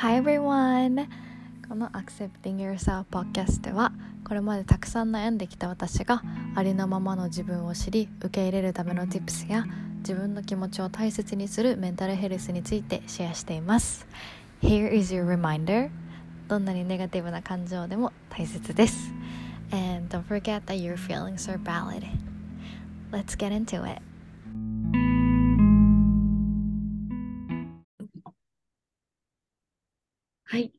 Hi everyone! この Accepting Yourself Podcast ではこれまでたくさん悩んできた私がありのままの自分を知り受け入れるための Tips や自分の気持ちを大切にするメンタルヘルスについてシェアしています Here is your reminder どんなにネガティブな感情でも大切です And don't forget that your feelings are valid Let's get into it はい。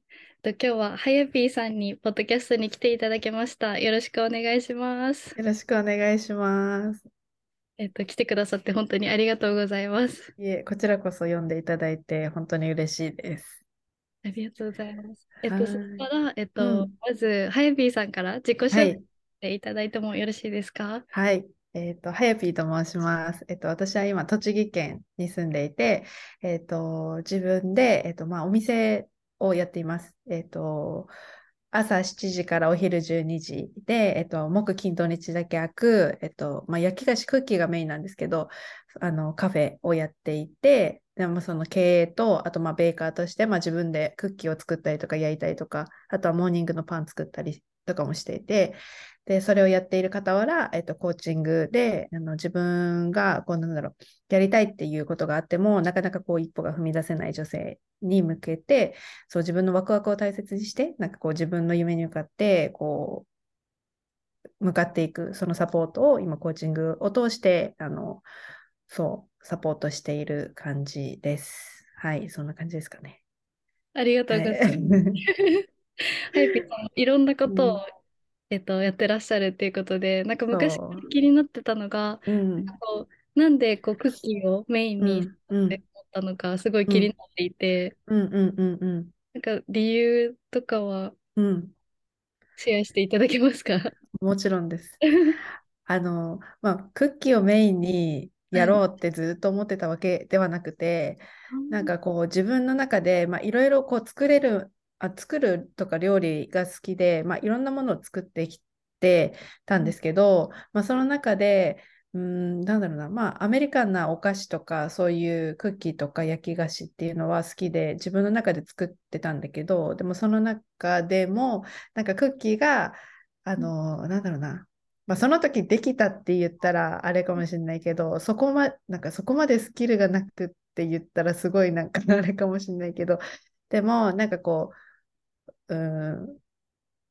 と今日ははやぴーさんにポッドキャストに来ていただきました。よろしくお願いします。よろしくお願いします。えっと、来てくださって本当にありがとうございます。いえ、こちらこそ読んでいただいて本当に嬉しいです。ありがとうございます。えっと、はいそしたら、えっと、うんまず、はやぴーさんから自己紹介しはい、ていただいてもよろしいですか？はい。えっと、はやぴーと申します。えっと、私は今、栃木県に住んでいて、えっと、自分で、えっと、まあ、お店をやっています。えっと、朝7時からお昼12時で、えっと、木金土日だけ開く、えっと、まあ、焼き菓子クッキーがメインなんですけど、あの、カフェをやっていて、でもその経営と、あとまあベーカーとして、まあ自分でクッキーを作ったりとか焼いたりとか、あとはモーニングのパン作ったりとかもしていて、で、それをやっている傍ら、えっと、コーチングで、あの、自分が、こう、なんだろう、やりたいっていうことがあっても、なかなかこう、一歩が踏み出せない女性に向けて、そう、自分のワクワクを大切にして、なんかこう、自分の夢に向かって、こう、向かっていく、そのサポートを今、コーチングを通して、あの、そう、サポートしている感じです。はい、そんな感じですかね。ありがとうございます。はい いろんなことを、うんえっと、やってらっしゃるっていうことで、なんか昔気になってたのが、うん、こうなんでこうクッキーをメインうにん、うん、って思ったのかすごい気になっていて、うん、うん、うん、うん。なんか理由とかはうん。シェアしていただけますか？もちろんです。あの、まあ、クッキーをメインにやろうってずっと思ってたわけではなくて、なんかこう自分の中で、まあ、いろいろこう作れる、あ、作るとか料理が好きで、まあ、いろんなものを作ってきてたんですけど、まあ、その中で、うん、なんだろうな、まあ、アメリカンなお菓子とか、そういうクッキーとか焼き菓子っていうのは好きで、自分の中で作ってたんだけど、でもその中でも、なんかクッキーが、あの、なんだろうな、まあ、その時できたって言ったらあれかもしれないけど、そこま、なんかそこまでスキルがなくって言ったらすごいなんかあれかもしれないけど、でもなんかこう、うーん、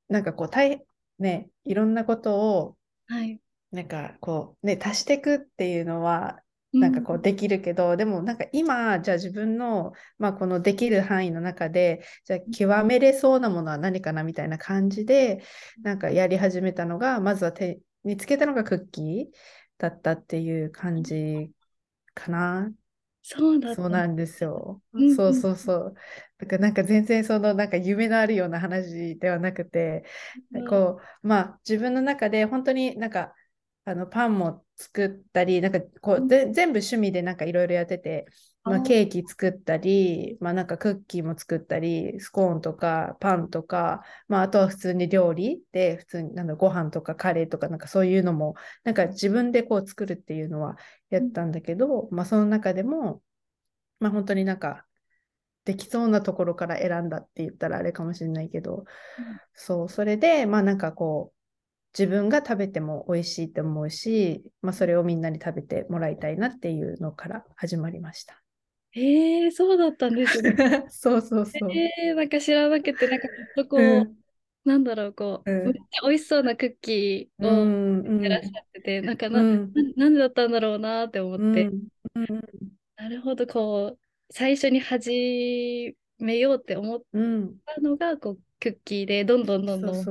なんかこう、大ね、いろんなことをはい。なんかこうね、足していくっていうのは、なんかこうできるけど、でもなんか今、じゃあ自分の、まあ、このできる範囲の中で、じゃあ極めれそうなものは何かなみたいな感じで、なんかやり始めたのが、まずは手見つけたのがクッキーだったっていう感じかな。そうだそうなんですようん。そうそうそう。だからなんか全然そのなんか夢のあるような話ではなくて、うんこう、まあ自分の中で本当になんかあのパンも作ったり、なんかこうぜ全部趣味でなんかいろいろやってて、まあ、ケーキ作ったり、まあなんかクッキーも作ったり、スコーンとかパンとか、まああとは普通に料理で普通になんだご飯とかカレーとかなんかそういうのもなんか自分でこう作るっていうのはやったんだけど、まあその中でも、まあ本当になんかできそうなところから選んだって言ったらあれかもしれないけど、そう、それでまあなんかこう自分が食べても美味しいって思うし、まあそれをみんなに食べてもらいたいなっていうのから始まりました。えー、そうだったんですね。そうそうそう。えー、なんか知らなくて、なんかずっとこう、うんなんだろう、こう、うんめっちゃ美味しそうなクッキーうをんうんやってらっしゃってて、なんかな、うんななんでだったんだろうなって思って、うんうんなるほど、こう、最初に始めようって思っうんたのが、こう、クッキーで、どんどんどんどんっ。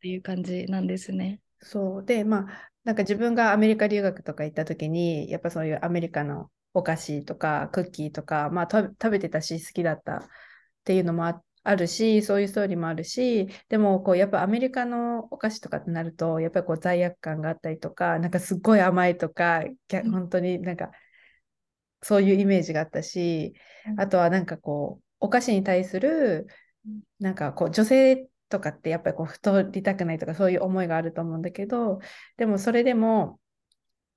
ていう感じなんですね。そうでまあなんか自分がアメリカ留学とか行った時にやっぱそういうアメリカのお菓子とかクッキーとか、まあ、と食べてたし好きだったっていうのもああるしそういうストーリーもあるしでもこうやっぱアメリカのお菓子とかってなるとやっぱりこう罪悪感があったりとかなんかすっごい甘いとか本当になんかそういうイメージがあったしうん。あとはなんかこうお菓子に対するうん。なんかこう女性とかってやっぱりこう太りたくないとかそういう思いがあると思うんだけどでもそれでも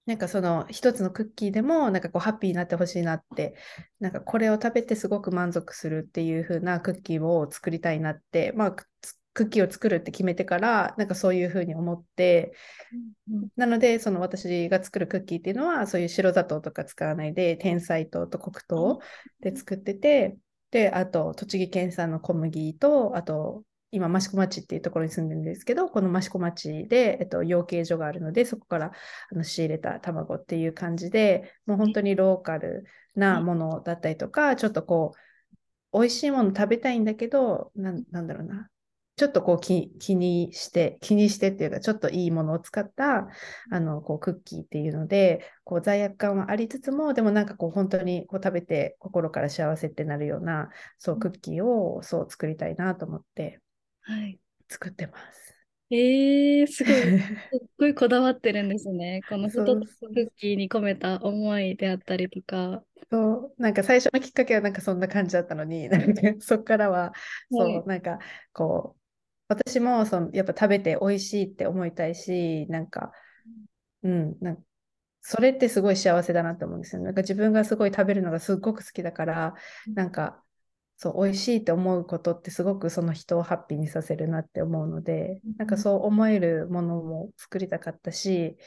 なんかその一つのクッキーでもなんかこうハッピーになってほしいなってなんかこれを食べてすごく満足するっていう風なクッキーを作りたいなってまあククッキーを作るって決めてからなんかそういう風に思ってうんなのでその私が作るクッキーっていうのはそういう白砂糖とか使わないで天才糖と黒糖で作っててであと栃木県産の小麦とあと今益子町っていうところに住んでるんですけどこの益子町で、えっと、養鶏場があるのでそこからあの仕入れた卵っていう感じでもう本当にローカルなものだったりとかちょっとこう美味しいもの食べたいんだけどなんなんだろうな。ちょっとこう気気にして気にしてっていうかちょっといいものを使ったあのこうクッキーっていうのでこう罪悪感はありつつもでもなんかこう本当にこう食べて心から幸せってなるようなそうクッキーをそう作りたいなと思ってはい。作ってます。えー、すごい、すっごいこだわってるんですね。このそう一つのクッキーに込めた思いであったりとか。そうなんか最初のきっかけはなんかそんな感じだったのに なんかそこからはそう、はいなんかこう私もそのやっぱ食べて美味しいって思いたいしなんかうんなんそれってすごい幸せだなって思うんですよね。なんか自分がすごい食べるのがすっごく好きだからなんかそう美味しいって思うことってすごくその人をハッピーにさせるなって思うのでなんかそう思えるものも作りたかったし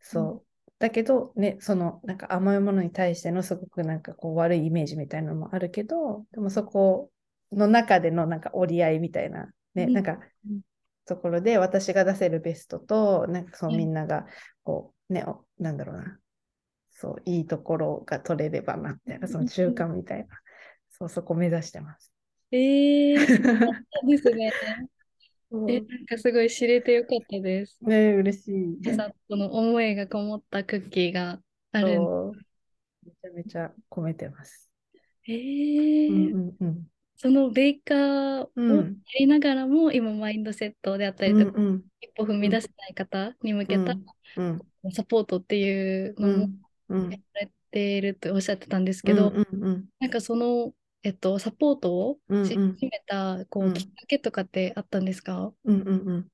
そう。だけどねそのなんか甘いものに対してのすごくなんかこう悪いイメージみたいなのもあるけどでもそこの中でのなんか折り合いみたいなねうん。なんかうんところで私が出せるベストとなんかそうはいみんながこうねおなんだろうな。そういいところが取れればなみたいなその中間みたいなそうそこ目指してます。えー、そうだったんですね。え、なんかすごい知れてよかったです。ね嬉しい。この思いがこもったクッキーがあるんそうめちゃめちゃ込めてます。えうー、んうんうん。そのベーカーをやうんりながらも、今マインドセットであったうりとか、んうん一歩踏み出せない方に向けたうんサポートっていううのもんうんやられているっておっしゃってたんですけど、うんうんうんなんかその、えっと、サポートをし始めたこうん。うきっかけとかってあったんですか？うんうんうん。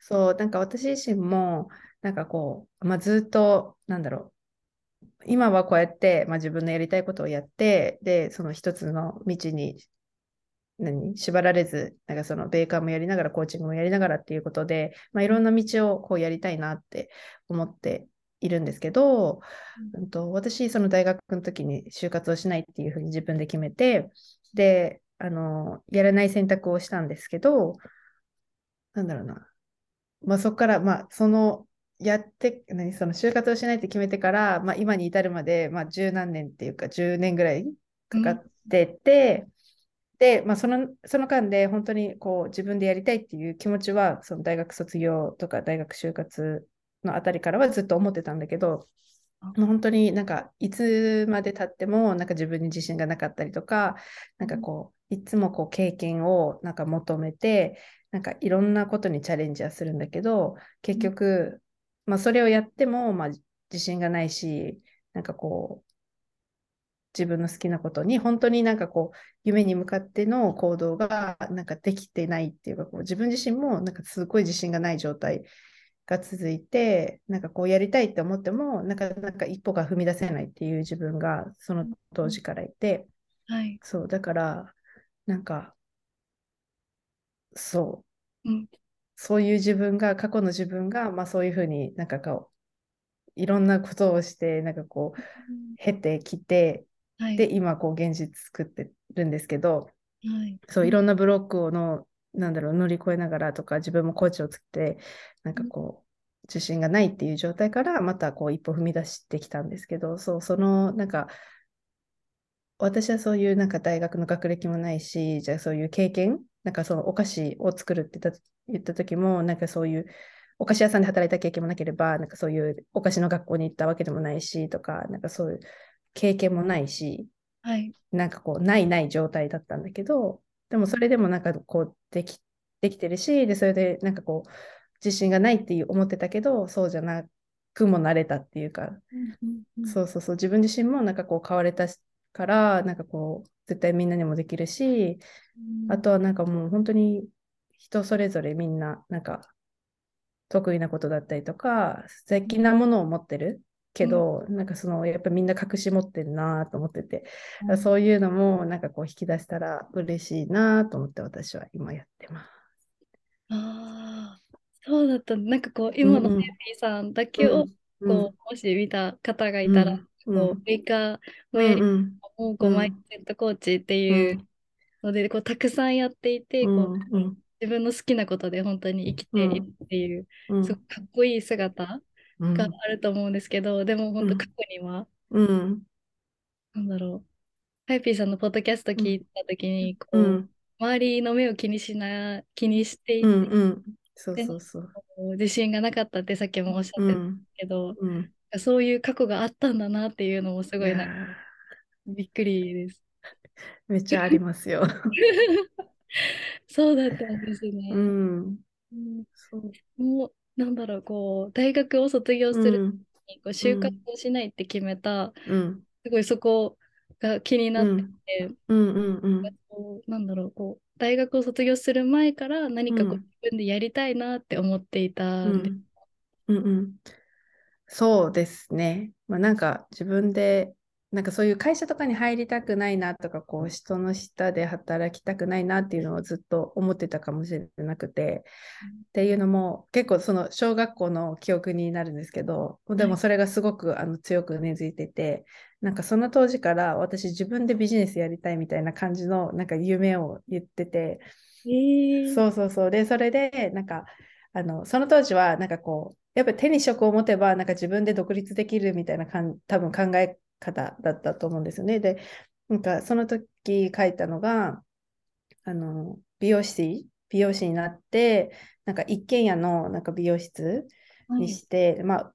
そうなんか私自身もなんかこう、まあ、ずっとなんだろう。今はこうやって、まあ、自分のやりたいことをやってでその一つの道に何？縛られずなんかそのベーカーもやりながらコーチングもやりながらっていうことで、まあ、いろんな道をこうやりたいなって思っているんですけど、うん。と私その大学の時に就活をしないっていうふうに自分で決めてであのやらない選択をしたんですけどなんだろうな。まあ、そこから、まあ、そのやって何その就活をしないって決めてから、まあ、今に至るまで、まあ、十何年っていうか10年ぐらいかかってて、で、まあ、そのその間で本当にこう自分でやりたいっていう気持ちはその大学卒業とか大学就活のあたりからはずっと思ってたんだけど、もう本当になんかいつまで経ってもなんか自分に自信がなかったりとかなんかこういつもこう経験をなんか求めてなんかいろんなことにチャレンジはするんだけど結局、まあ、それをやってもまあ自信がないしなんかこう自分の好きなことに本当になんかこう夢に向かっての行動がなんかできてないっていうかこう自分自身もなんかすごい自信がない状態が続いてなんかこうやりたいって思ってもなかなか一歩が踏み出せないっていう自分がその当時からいてはい。そうだからなんかそううん。そういう自分が過去の自分がまあそういうふうになんかこういろんなことをしてなんかこう経てきてはい。で今こう現実作ってるんですけどはい。そういろんなブロックをのなんだろう乗り越えながらとか自分もコーチをつけてなんかこう自信がないっていう状態からまたこう一歩踏み出してきたんですけどそうそのなんか私はそういうなんか大学の学歴もないしじゃあそういう経験なんかそのお菓子を作るって言った言った時もなんかそういうお菓子屋さんで働いた経験もなければなんかそういうお菓子の学校に行ったわけでもないしとかなんかそういう経験もないしはい。なんかこうないない状態だったんだけどでもそれでもなんかこうできできてるしでそれでなんかこう自信がないっていう思ってたけどそうじゃなくもなれたっていうか。そうそうそう。自分自身もなんかこう変われたからなんかこう絶対みんなにもできるしあとはなんかもう本当に人それぞれみんななんか得意なことだったりとか素敵なものを持ってるけど、なんかそのやっぱみんな隠し持ってるなと思ってて、うん。そういうのもなんかこう引き出したら嬉しいなと思って私は今やってます。ああ、そうだった。なんかこう、今のうんうん。ヘイピーさんだけを、うんこう、もし見た方がいたら、うんこう、メーカーうん。もやり、うんもうマイセットコーチっていうので、こう、たくさんやっていて、うんこう、うん自分の好きなことで本当に生きているっていう、うん。すごくかっこいい姿うんがあると思うんですけど、でも本うん。当過去には、うん。なんだろう、ハイピーさんのポッドキャスト聞いたときに、こう、うん周りの目を気にしな、気にしていて、うんうん。そうそうそう。自信がなかったってさっきもおっしゃってたうんけど、うん。そういう過去があったんだなっていうのもすごいなびっくりです。ーめっちゃありますよ。そうだったんですね。うん。うんそう。もう、なんだろう、こう、大学を卒業するに、こう、就活をしないって決めた、うん。すごいそこが気になってて、うん。うんうんこうなんだろう、こう、大学を卒業する前から何かこう、うん。自分でやりたいなって思っていたうんで、ん。うんうん。そうですね。まあ、なんか自分で、なんかそういう会社とかに入りたくないなとか、こう人の下で働きたくないなっていうのをずっと思ってたかもしれなくて、っていうのも結構その小学校の記憶になるんですけど、でもそれがすごくあの強く根付いてて、なんかその当時から私自分でビジネスやりたいみたいな感じのなんか夢を言ってて、えーそうそうそう。で、それで、なんか、あの、その当時は、なんかこう、やっぱり手に職を持てば、なんか自分で独立できるみたいなかん多分考え方だったと思うんですよね。で、なんかその時書いたのが、あの、美容師、美容師になって、なんか一軒家のなんか美容室にして、まあ、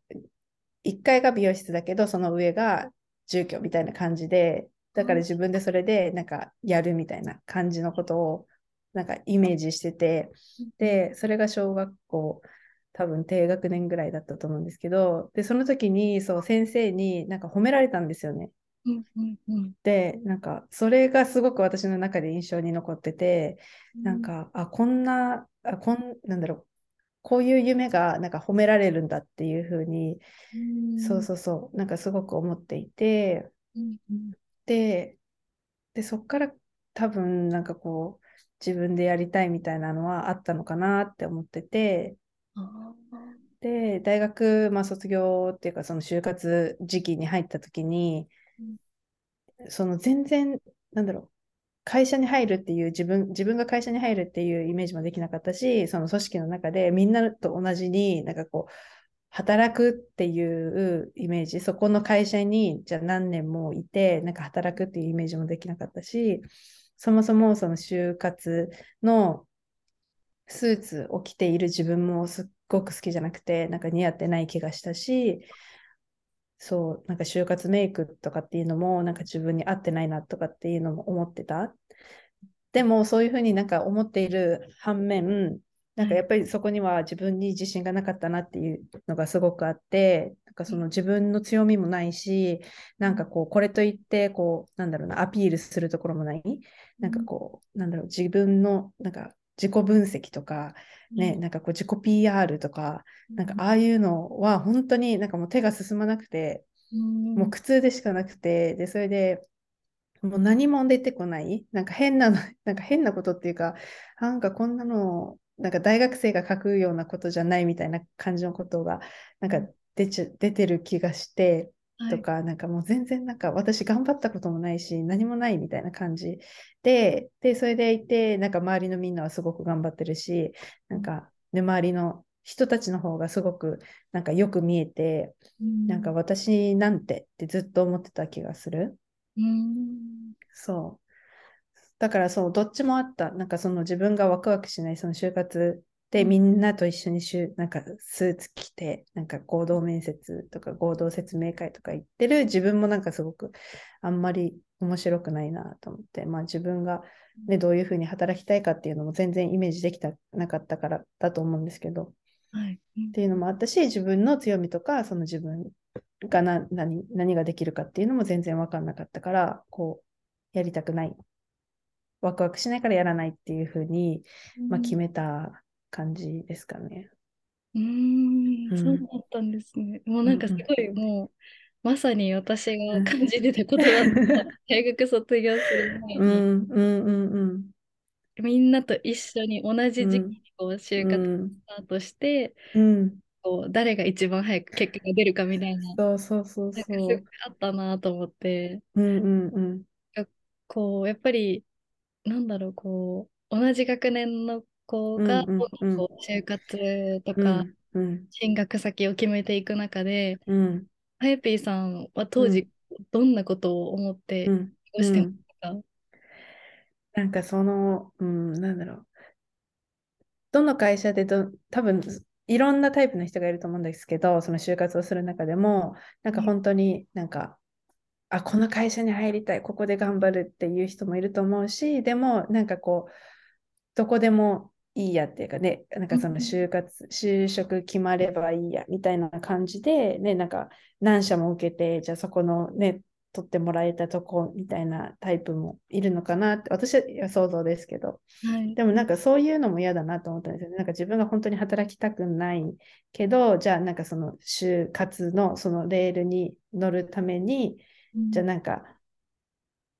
1階が美容室だけど、その上が住居みたいな感じで、だから自分でそれでなんかやるみたいな感じのことをなんかイメージしてて、で、それが小学校、多分低学年ぐらいだったと思うんですけど、で、その時にそう先生になんか褒められたんですよね。うんうんうん。で、なんかそれがすごく私の中で印象に残ってて、なんか、あ、こんな、あ、こん、なんだろう、こういう夢がなんか褒められるんだっていうふうに、うん。そうそうそう、なんかすごく思っていて、うんうん。で、で、そっから多分なんかこう、自分でやりたいみたいなのはあったのかなって思ってて、あで、大学、まあ、卒業っていうか、その就活時期に入った時に、その全然、なんだろう、会社に入るっていう自分、自分が会社に入るっていうイメージもできなかったし、その組織の中でみんなと同じになんかこう、働くっていうイメージ、そこの会社にじゃあ何年もいて、なんか働くっていうイメージもできなかったし、そもそもその就活のスーツを着ている自分もすっごく好きじゃなくて、なんか似合ってない気がしたし、そう、なんか就活メイクとかっていうのも、なんか自分に合ってないなとかっていうのも思ってた。でも、そういうふうになんか思っている反面、なんかやっぱりそこには自分に自信がなかったなっていうのがすごくあって、なんかその自分の強みもないし、なんかこう、これといって、こう、なんだろうな、アピールするところもない。なんかこう、なんだろう、自分の、なんか自己分析とか、ね、なんかこう自己 PR とか、なんかああいうのは本当になんかもう手が進まなくて、もう苦痛でしかなくて、で、それで、もう何も出てこない、なんか変なの、なんか変なことっていうか、なんかこんなの、なんか大学生が書くようなことじゃないみたいな感じのことが、なんか出ちゃ出てる気がして、とか、なんかもう全然なんか私頑張ったこともないし、何もないみたいな感じで、で、それでいて、なんか周りのみんなはすごく頑張ってるし、なんか、ね、周りの人たちの方がすごくなんかよく見えて、なんか私なんてってずっと思ってた気がする。うんそう。だからそう、どっちもあった。なんかその自分がワクワクしないその就活でみんなと一緒にしゅなんかスーツ着て、なんか合同面接とか合同説明会とか行ってる自分もなんかすごくあんまり面白くないなと思って、まあ自分がね、どういうふうに働きたいかっていうのも全然イメージできたなかったからだと思うんですけど、はい。っていうのもあったし、自分の強みとか、その自分がな何何ができるかっていうのも全然分かんなかったから、こう、やりたくない。ワクワクしないからやらないっていうふうに、まあ、決めた感じですかね。うーん、うん。そうだったんですね。もうなんかすごいもう、まさに私うん。が感じてたことだった。大学卒業する前うに、んうんうんうん。みんなと一緒に同じ時期にこう就活うん。スタートして、うん。こう誰が一番早く結果が出るかみたいな、そうそうそうなんかすそう。あったなと思って、うんうんうん。こう、やっぱり、なんだろう、こう、同じ学年の子が、うんうんうん。こう就活とうか、んうん。進学先を決めていく中で、うん。ハヤピーさんは当時、どんなことを思ってしてましたか、なんかその、うん、なんだろう。どの会社でど、多分いろんなタイプの人がいると思うんですけど、その就活をする中でも、なんか本当になんか、あ、この会社に入りたい、ここで頑張るっていう人もいると思うし、でもなんかこう、どこでもいいやっていうかね、なんかその就活、就職決まればいいやみたいな感じで、ね、なんか何社も受けて、じゃあそこのね、取ってもらえたとこみたいなタイプもいるのかなって、私は想像ですけど、はい。でもなんかそういうのも嫌だなと思ったんですよね。なんか自分が本当に働きたくないけど、じゃあなんかその就活のそのレールに乗るために、じゃあなんか、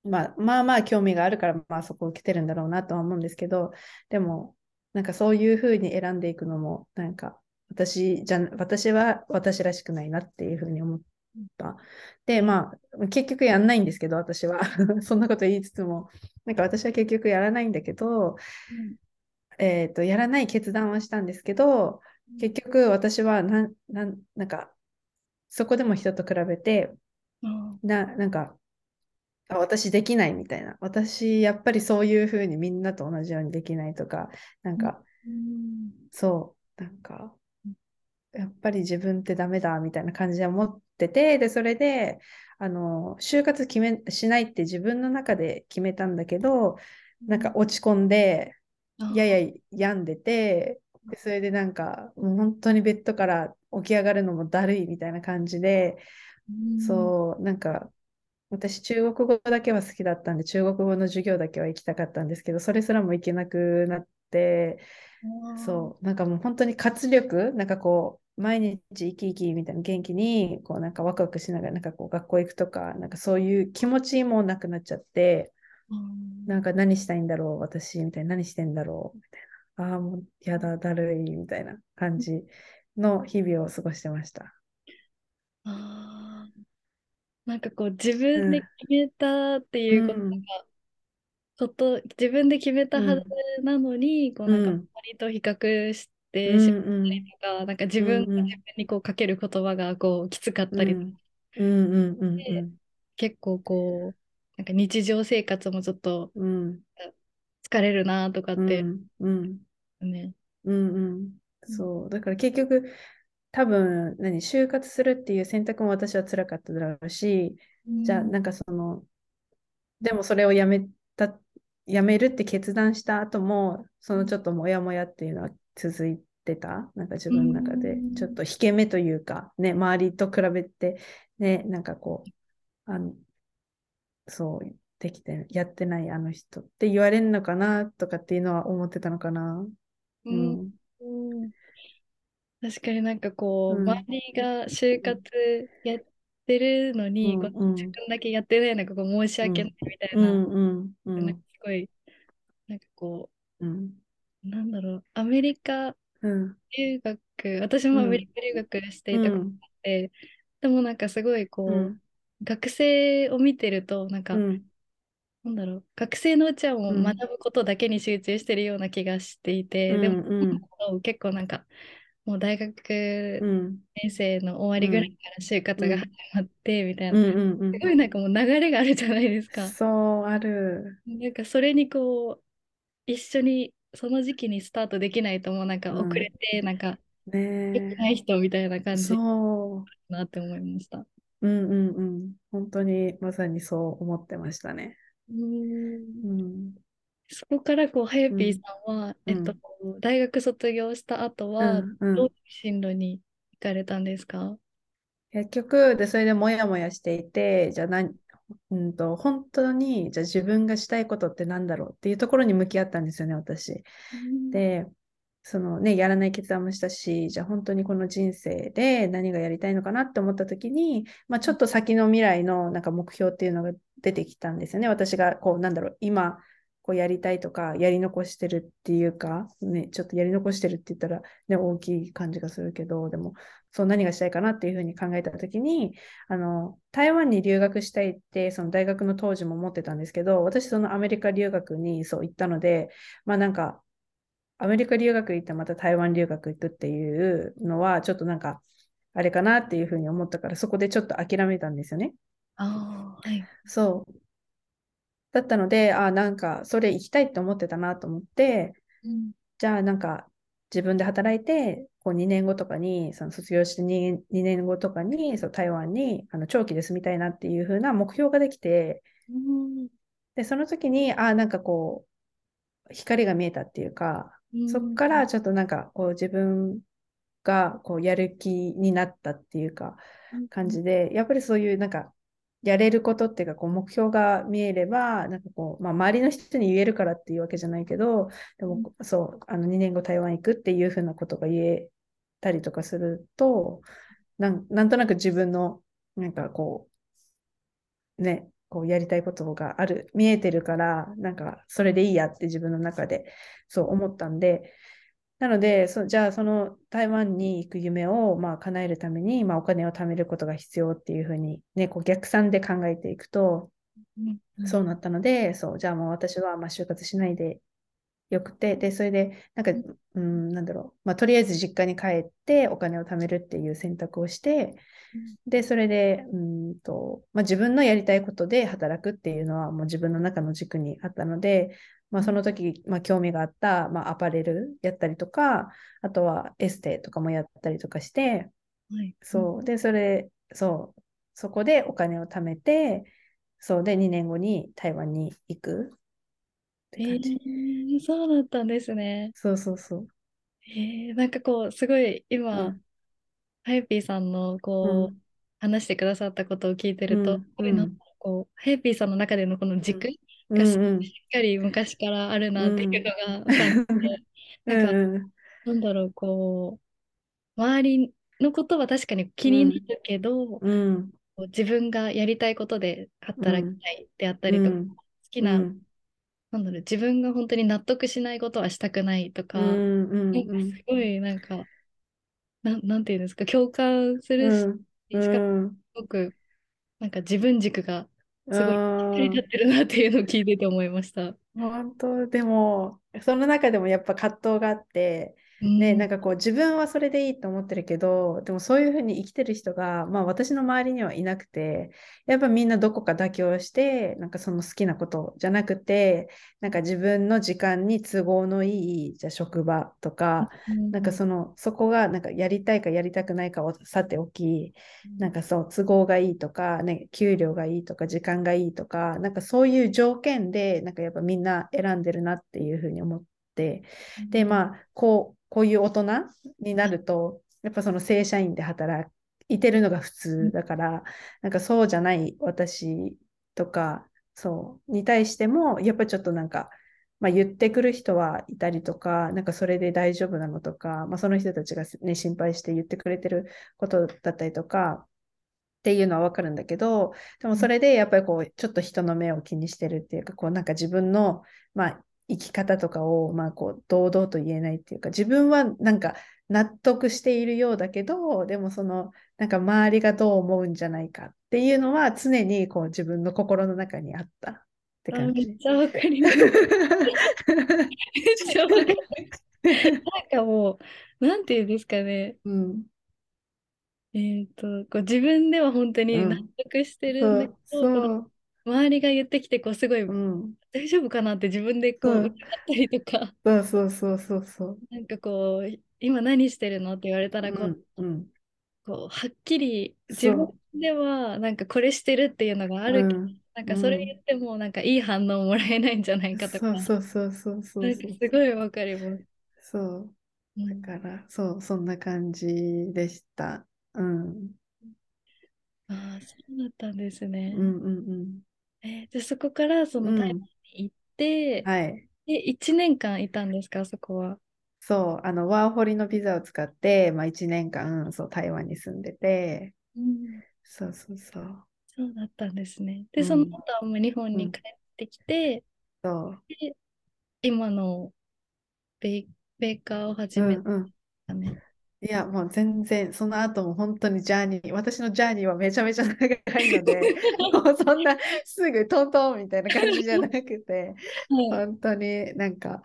まあまあまあ興味があるから、まあそこを受けてるんだろうなとは思うんですけど、でもなんかそういうふうに選んでいくのも、なんか私じゃ、私は私らしくないなっていうふうに思った。で、まあ結局やんないんですけど、私は。そんなこと言いつつも、なんか私は結局やらないんだけど、えっと、やらない決断はしたんですけど、結局私はなん、なん、なんか、そこでも人と比べて、あな、なんか、あ、私できないみたいな。私、やっぱりそういうふうにみんなと同じようにできないとか、なんか、うん。そう、なんか、やっぱり自分ってダメだみたいな感じで思ってて、で、それで、あの、就活決め、しないって自分の中で決めたんだけど、なんか落ち込んで、あ。やや病んでて、でそれでなんか、もう本当にベッドから起き上がるのもだるいみたいな感じで、うん。そう、なんか、私、中国語だけは好きだったんで、中国語の授業だけは行きたかったんですけど、それすらも行けなくなって、そう、なんかもう本当に活力、なんかこう、毎日生き生きみたいな元気に、こうなんかワクワクしながら、なんかこう学校行くとか、なんかそういう気持ちもなくなっちゃって、うんなんか何したいんだろう、私、みたいな、何してんだろう、みたいな。ああ、もうやだ、だるい、みたいな感じの日々を過ごしてました。あーなんかこう自分で決めたっていうことが、うんこと自分で決めたはずなのに、こうなんかうん。周りと比較してうんしまったりとか、なんか自分が自分にこうかける言葉がこうきつかったり、うん。うんうんうんうん結構こうなんか日常生活もちょっとうん。疲れるなとかってうん。うん。ね。うん。うん。そう。だから結局多分何就活するっていう選択も私は辛かっただろうしじゃあなんかそのでもそれをやめたやめるって決断した後もそのちょっとモヤモヤっていうのは続いてた？なんか自分の中で。うん。ちょっと引け目というかね周りと比べてねなんかこうあのそうできてやってないあの人って言われるのかなとかっていうのは思ってたのかな。ううんん。うん確かになんかこう、うん。周りが就活やってるのに、うん。こう自分だけやってないのがこう申し訳ないみたいな、うん。うん。うなんかんすごい、なんかこうん。う、なんだろう、アメリカうん。留学、私もアメリカ留学していたことがあって、でもなんかすごいこう、うん。学生を見てると、なんか、うん。なんだろう、学生のうちはもううん。学ぶことだけに集中してるような気がしていて、うん。でも、うん。結構なんか、もう大学うん年生の終わりぐらいから就活が始まってみたいうんな、うんうんすごいなんかもう流れがあるじゃないですか。そうある。なんかそれにこう、一緒にその時期にスタートできないともうなんかうん遅れて、なんか、ね良くない人みたいな感じだそなって思いました。う。うんうんうん。本当にまさにそう思ってましたね。うん。そこからこう、はやぴーさんは、うん。えっと、大学卒業した後うは、どういう進路に行かれたんですか？結局、で、それでもやもやしていて、じゃあ何、うんと、本当に、じゃあ自分がしたいことってなんだろうっていうところに向き合ったんですよね、私。で、そのね、やらない決断もしたし、じゃあ本当にこの人生で何がやりたいのかなって思った時に、まあ、ちょっと先の未来のなんか目標っていうのが出てきたんですよね。私がこう、なんだろう、今、こうやりたいとか、やり残してるっていうか、ね、ちょっとやり残してるって言ったら、ね、大きい感じがするけど、でも、そう何がしたいかなっていうふうに考えたときに、あの、台湾に留学したいって、その大学の当時も思ってたんですけど、私そのアメリカ留学にそう行ったので、まあなんか、アメリカ留学行ってまた台湾留学行くっていうのは、ちょっとなんか、あれかなっていうふうに思ったから、そこでちょっと諦めたんですよね。ああ、はい。そう。だったので、あ、なんか、それ行きたいって思ってたなと思って、うん、じゃあなんか、自分で働いて、こう2年後とかに、その卒業して 2, 2年後とかに、そう台湾にあの長期で住みたいなっていう風な目標ができて、うん、で、その時に、あ、なんかこう、光が見えたっていうか、うん、そこからちょっとなんかこう自分がこうやる気になったっていうか、感じで、やっぱりそういうなんかやれることっていうか、こう目標が見えれば、なんかこう、まあ、周りの人に言えるからっていうわけじゃないけど、でも、そう、あの2年後台湾行くっていうふうなことが言えたりとかすると、なんなんとなく自分の、なんかこう、ね、こうやりたいことがある、見えてるから、なんかそれでいいやって自分の中でそう思ったんで、なので、そじゃあその台湾に行く夢をまあ叶えるために、まあ、お金を貯めることが必要っていうふうに、ね、こう逆算で考えていくと、うん、そうなったので、そうじゃあもう私はまあ就活しないでよくて、で、それで、なんか、うん、なんだろう、まあ、とりあえず実家に帰ってお金を貯めるっていう選択をして、で、それで、うんと、まあ、自分のやりたいことで働くっていうのはもう自分の中の軸にあったので、まあ、その時、まあ、興味があった、まあ、アパレルやったりとか、あとはエステとかもやったりとかして、はい、そう。で、それ、そう、そこでお金を貯めて、そう。で、2年後に台湾に行くって感じ。えー、そうだったんですね。そうそうそう。えー、なんかこう、すごい今、うん、ハイピーさんのこう、うん、話してくださったことを聞いてると、うん。うん、こう、ハイピーさんの中でのこの軸、がしっかり昔からあるなっていうのが分かって、なんか、なんだろう、こう、周りのことは確かに気になるけど、うん。自分がやりたいことで働きたいであったりとか、好きな、なんだろう、自分が本当に納得しないことはしたくないとか、なんかすごいなんか、ななんていうんですか、共感するし、しかもすごく、なんか自分軸がすごい、成り立ってるなっていうのを聞いてて思いました。本当、でも、その中でもやっぱ葛藤があって、ね、なんかこう自分はそれでいいと思ってるけど、でもそういうふうに生きてる人が、まあ私の周りにはいなくて、やっぱみんなどこか妥協して、なんかその好きなことじゃなくて、なんか自分の時間に都合のいい、じゃ職場とか、うん、なんかその、そこがなんかやりたいかやりたくないかをさておき、なんかそう、都合がいいとか、ね、給料がいいとか、時間がいいとか、なんかそういう条件で、なんかやっぱみんな選んでるなっていうふうに思って、で、まあ、こう、こういう大人になると、やっぱその正社員で働いてるのが普通だから、なんかそうじゃない私とか、そうに対しても、やっぱちょっとなんか、まあ、言ってくる人はいたりとか、なんかそれで大丈夫なのとか、まあ、その人たちが、ね、心配して言ってくれてることだったりとか、っていうのはわかるんだけど、でもそれでやっぱりこう、ちょっと人の目を気にしてるっていうか、こうなんか自分の、まあ、生き方とかを、まあ、こう堂々と言えないっていうか自分はなんか納得しているようだけどでもそのなんか周りがどう思うんじゃないかっていうのは常にこう自分の心の中にあったって感じ。めっちゃわかります。めっちゃわかります。なんかもうなんていうんですかね。うん、えっ、とこう自分では本当に納得してるんだけど、うん、周りが言ってきてこうすごい、うん、大丈夫かなって自分でこう、うん、ったりとか。そうそうそうそうそう。なんかこう今何してるのって言われたらこう、うん、こうはっきり自分ではなんかこれしてるっていうのがあるけど、なんかそれ言ってもなんかいい反応もらえないんじゃないかとか、そうそうそうそうなんかすごいわかります。そう。だから、そうそんな感じでした。うん。ああそうだったんですね。うんうんうん。えー、でそこからその台湾はい。で、1年間いたんですか、そこは。そう、あの、ワーホリのビザを使って、まあ、1年間、そう、台湾に住んでて、うん、そうそうそう。そうだったんですね。で、その後はもう日本に帰ってきて、うん、そうで今のベイベーカーを始めた、ね、うんうんいや、もう全然、その後も本当にジャーニー、私のジャーニーはめちゃめちゃ長いので、もうそんなすぐトントンみたいな感じじゃなくて、はい、本当になんか、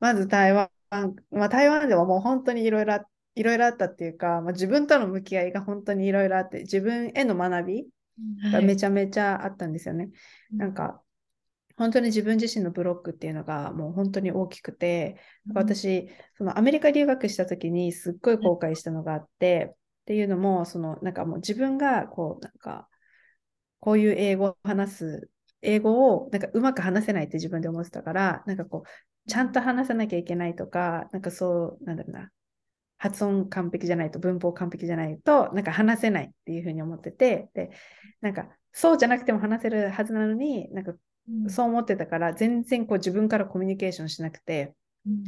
まず台湾、まあ、台湾ではもう本当にいろいろいろいろあったっていうか、まあ、自分との向き合いが本当にいろいろあって、自分への学びがめちゃめちゃあったんですよね。はい、なん。か、本当に自分自身のブロックっていうのがもう本当に大きくて、私、そのアメリカ留学した時にすっごい後悔したのがあって、っていうのも、そのなんかもう自分がこう、なんか、こういう英語を話す、英語をなんかうまく話せないって自分で思ってたから、なんかこう、ちゃんと話さなきゃいけないとか、なんかそう、なんだろうな、発音完璧じゃないと、文法完璧じゃないと、なんか話せないっていうふうに思ってて、で、なんかそうじゃなくても話せるはずなのに、なんかそう思ってたから、全然こう自分からコミュニケーションしなくて、うん、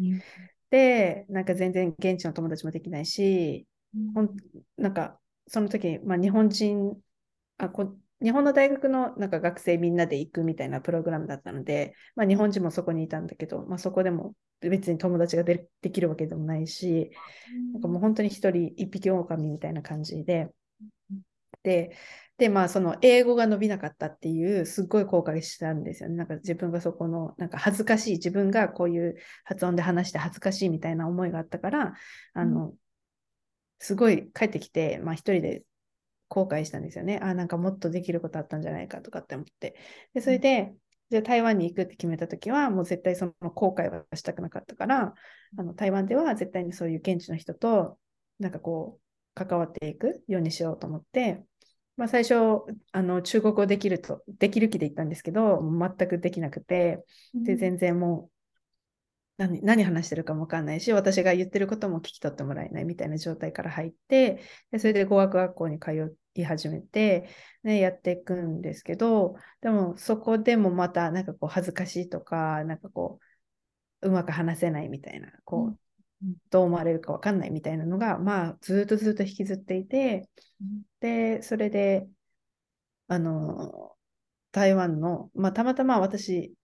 で、なんか全然現地の友達もできないし、うん、なんかその時、まあ、日本人あこ、日本の大学のなんか学生みんなで行くみたいなプログラムだったので、まあ、日本人もそこにいたんだけど、まあ、そこでも別に友達がでできるわけでもないし、なんかもう本当に一人一匹狼みたいな感じで、で、で、まあ、その英語が伸びなかったっていう、すっごい後悔したんですよね。なんか自分がそこの、なんか恥ずかしい、自分がこういう発音で話して恥ずかしいみたいな思いがあったから、あの、すごい帰ってきて、まあ一人で後悔したんですよね。あ、なんかもっとできることあったんじゃないかとかって思って。で、それで、じゃあ台湾に行くって決めたときは、もう絶対その後悔はしたくなかったから、あの台湾では絶対にそういう現地の人と、なんかこう、関わっていくようにしようと思って、まあ、最初あの中国語できるとできる気で行ったんですけど全くできなくてで全然もう何何話してるかも分かんないし私が言ってることも聞き取ってもらえないみたいな状態から入ってでそれで語学学校に通い始めて、ね、やっていくんですけどでもそこでもまたなんかこう恥ずかしいとかなんかこううまく話せないみたいなこう、どう思われるか分かんないみたいなのが、まあ、ずっとずっと引きずっていて、で、それで、あの、台湾の、まあ、たまたま私、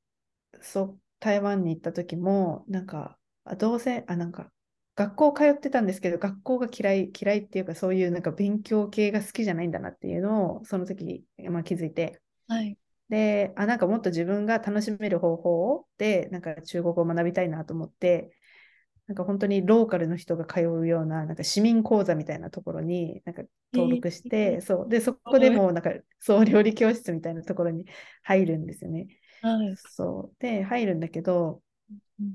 そう、台湾に行った時も、なんか、どうせ、あ、なんか、学校通ってたんですけど、学校が嫌い、嫌いっていうか、そういうなんか勉強系が好きじゃないんだなっていうのを、その時、まあ、気づいて、はい、で、あ、なんかもっと自分が楽しめる方法で、なんか中国語を学びたいなと思って、なんか本当にローカルの人が通うような、なんか市民講座みたいなところになんか登録して、えー、そう。で、そこでもなんか、そう、料理教室みたいなところに入るんですよね。はい、そう。で、入るんだけど、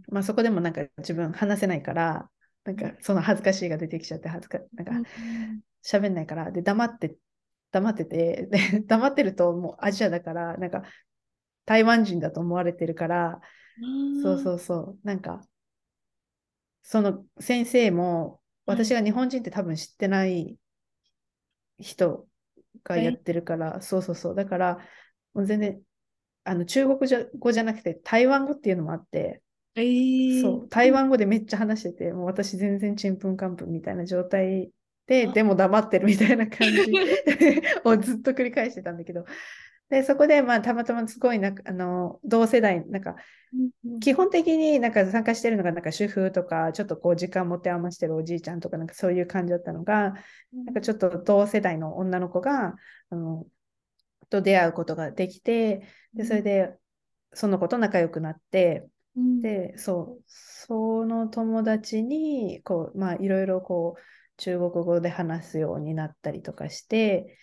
まあそこでもなんか自分話せないから、なんかその恥ずかしいが出てきちゃって、恥ずか、なんか喋んないから、で、黙って、黙ってて、で、黙ってるともうアジアだから、なんか台湾人だと思われてるから、そうそうそう、なんか、その先生も、私が日本人って多分知ってない人がやってるから、はい、そうそうそう。だから、もう全然、あの中国語じゃなくて台湾語っていうのもあって、えー、そう。台湾語でめっちゃ話してて、もう私全然ちんぷんかんぷんみたいな状態で、でも黙ってるみたいな感じを ずっと繰り返してたんだけど、で、そこで、まあ、たまたますごいな、あの、同世代、なんか、基本的になんか参加してるのが、なんか主婦とか、ちょっとこう、時間持て余してるおじいちゃんとか、なんかそういう感じだったのが、なんかちょっと同世代の女の子が、あの、と出会うことができて、で、それで、その子と仲良くなって、で、そう、その友達に、こう、まあ、いろいろこう、中国語で話すようになったりとかして、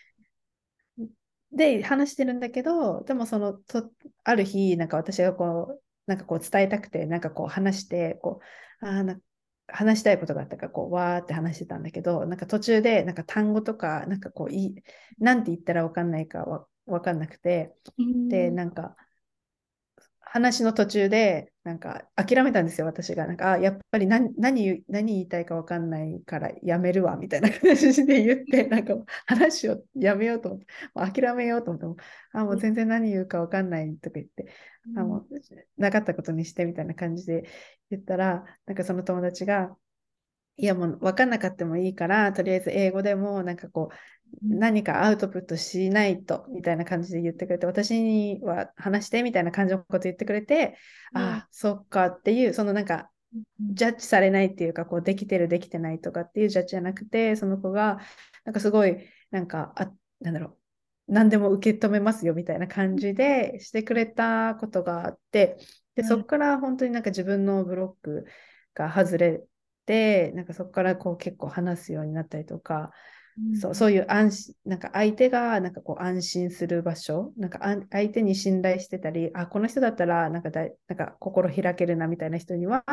で話してるんだけど、でもそのとある日、なんか私がこう、なんかこう伝えたくて、なんかこう話して、こう、あな話したいことがあったから、こう、わーって話してたんだけど、なんか途中で、なんか単語とか、なんかこう、いなんて言ったらわかんないかわわかんなくて、で、なんか、話の途中で、なんか諦めたんですよ、私が。なんか、あやっぱり何何何言いたいか分かんないからやめるわ、みたいな 感じで言って、なんか話をやめようと思って、もう諦めようと思って、あ、もう全然何言うか分かんないとか言って、あもうなかったことにしてみたいな感じで言ったら、なんかその友達が、いやもう分かんなかったもいいから、とりあえず英語でもなんかこう、何かアウトプットしないとみたいな感じで言ってくれて、私には話してみたいな感じのこと言ってくれて、うん、ああ、そっかっていう、そのなんか、ジャッジされないっていうか、こう、できてる、できてないとかっていうジャッジじゃなくて、その子が、なんかすごい、なんか、あ、なんだろう、何でも受け止めますよみたいな感じでしてくれたことがあって、で、そこから本当になんか自分のブロックが外れて、なんかそこからこう結構話すようになったりとか、うん、そうそういう安心、なんか相手がなんかこう安心する場所、なんか相手に信頼してたり、あ、この人だったらなんかだなんか心開けるなみたいな人には、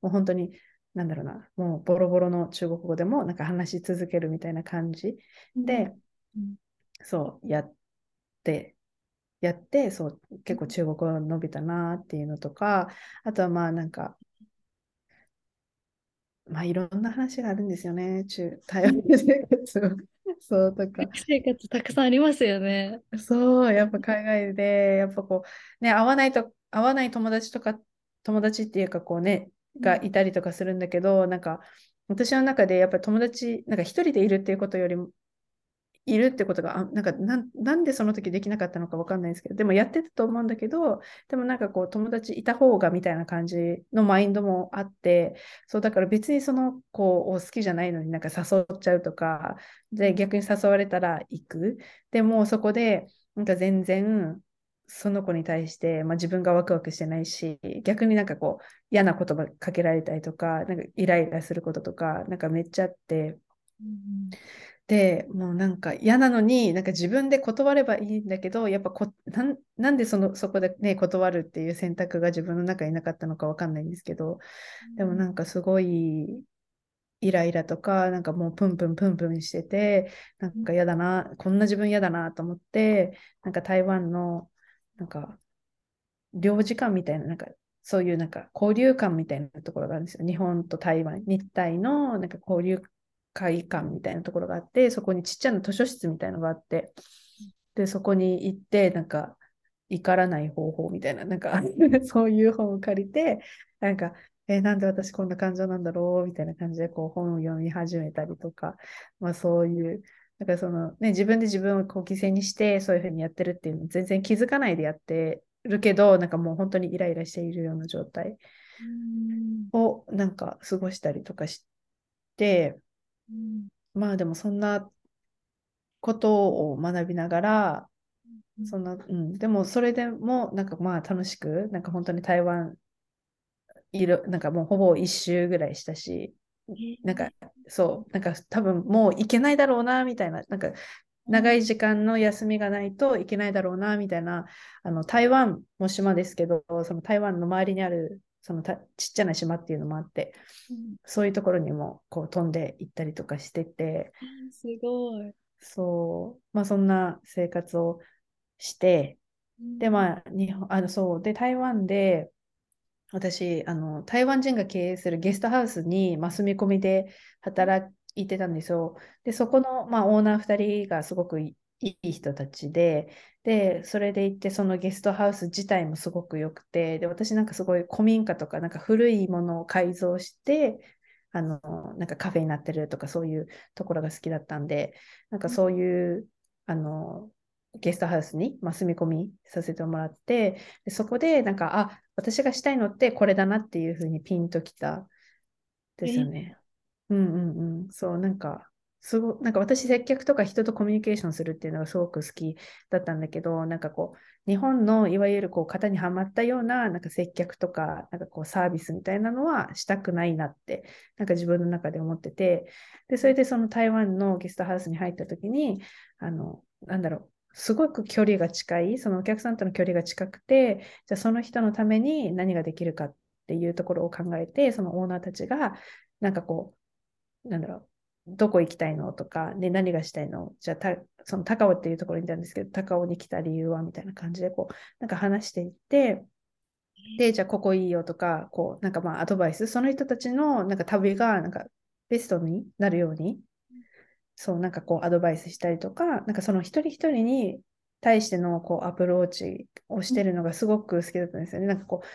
もう本当に、なんだろうな、もうボロボロの中国語でもなんか話し続けるみたいな感じで、うん、そう、やって、やって、そう、結構中国語伸びたなっていうのとか、あとはまあなんか、まあいろんな話があるんですよね、中、台湾生活そうとか。生活たくさんありますよね。そう、やっぱ海外で、やっぱこう、ね、会わないと、会わない友達とか、友達っていうかこうね、がいたりとかするんだけど、なんか、私の中でやっぱり友達、なんか一人でいるっていうことよりも、いるってことが、あなんかな、んでその時できなかったのかわかんないですけど、でもやってたと思うんだけど、でもなんかこう、友達いた方がみたいな感じのマインドもあって、そうだから別にその子を好きじゃないのになんか誘っちゃうとか、で、逆に誘われたら行く。でもそこで、なんか全然、その子に対して、まあ、自分がワクワクしてないし、逆になんかこう、嫌な言葉かけられたりとか、なんかイライラすることとか、なんかめっちゃあって、うんで、もうなんか嫌なのに、なんか自分で断ればいいんだけど、やっぱこななんでそのそこでね、断るっていう選択が自分の中になかったのかわかんないんですけど、でもなんかすごいイライラとか、なんかもうプンプンプンプンしてて、なんか嫌だな、こんな自分嫌だなと思って、なんか台湾の、なんか、領事館みたいな、なんか、そういうなんか交流館みたいなところがあるんですよ。日本と台湾、日体のなんか交流会館みたいなところがあって、そこにちっちゃな図書室みたいなのがあって、で、そこに行って、なんか、怒らない方法みたいな、なんか そういう本を借りて、なんか、えー、なんで私こんな感情なんだろうみたいな感じでこう本を読み始めたりとか、まあそういう、なんかそのね、自分で自分をこう犠牲にしてそういうふうにやってるっていうの全然気づかないでやってるけど、なんかもう本当にイライラしているような状態をなんか過ごしたりとかして、うん、まあでもそんなことを学びながら、うん、そんな、うん、でもそれでもなんかまあ楽しく、なんか本当に台湾いる、なんかもうほぼ一周ぐらいしたし、なんかそう、なんか多分もう行けないだろうな、みたいな、なんか長い時間の休みがないといけないだろうな、みたいな、あの台湾も島ですけど、その台湾の周りにあるそのちっちゃな島っていうのもあって、うん、そういうところにもこう飛んで行ったりとかしてて、すごい。そう、まあそんな生活をして、うん、で、まあ、日本、あの、そう、で、台湾で、私、あの、台湾人が経営するゲストハウスに、まあ、住み込みで働いてたんですよ。で、そこの、まあ、オーナー2人がすごくいい人たちで、で、それで行って、そのゲストハウス自体もすごく良くて、で、私なんかすごい古民家とか、なんか古いものを改造して、あの、なんかカフェになってるとか、そういうところが好きだったんで、なんかそういう、あの、ゲストハウスに、まあ、住み込みさせてもらって、でそこで、なんか、あ、私がしたいのってこれだなっていうふうにピンときたですよね。うんうんうん。そう、なんか、すごなんか私接客とか人とコミュニケーションするっていうのがすごく好きだったんだけどなんかこう日本のいわゆるこう型にはまったようななんか接客とかなんかこうサービスみたいなのはしたくないなってなんか自分の中で思っててでそれでその台湾のゲストハウスに入った時にあのなんだろうすごく距離が近いそのお客さんとの距離が近くてじゃあその人のために何ができるかっていうところを考えてそのオーナーたちがなんかこうなんだろうどこ行きたいの？とか、ね、何がしたいの？じゃあた、その高尾っていうところにいたんですけど、高尾に来た理由はみたいな感じで、こう、なんか話していって、で、じゃあここいいよとか、こう、なんかまあアドバイス、その人たちのなんか旅がなんかベストになるように、そう、なんかこうアドバイスしたりとか、なんかその一人一人に対してのこうアプローチをしてるのがすごく好きだったんですよね。なんかこう、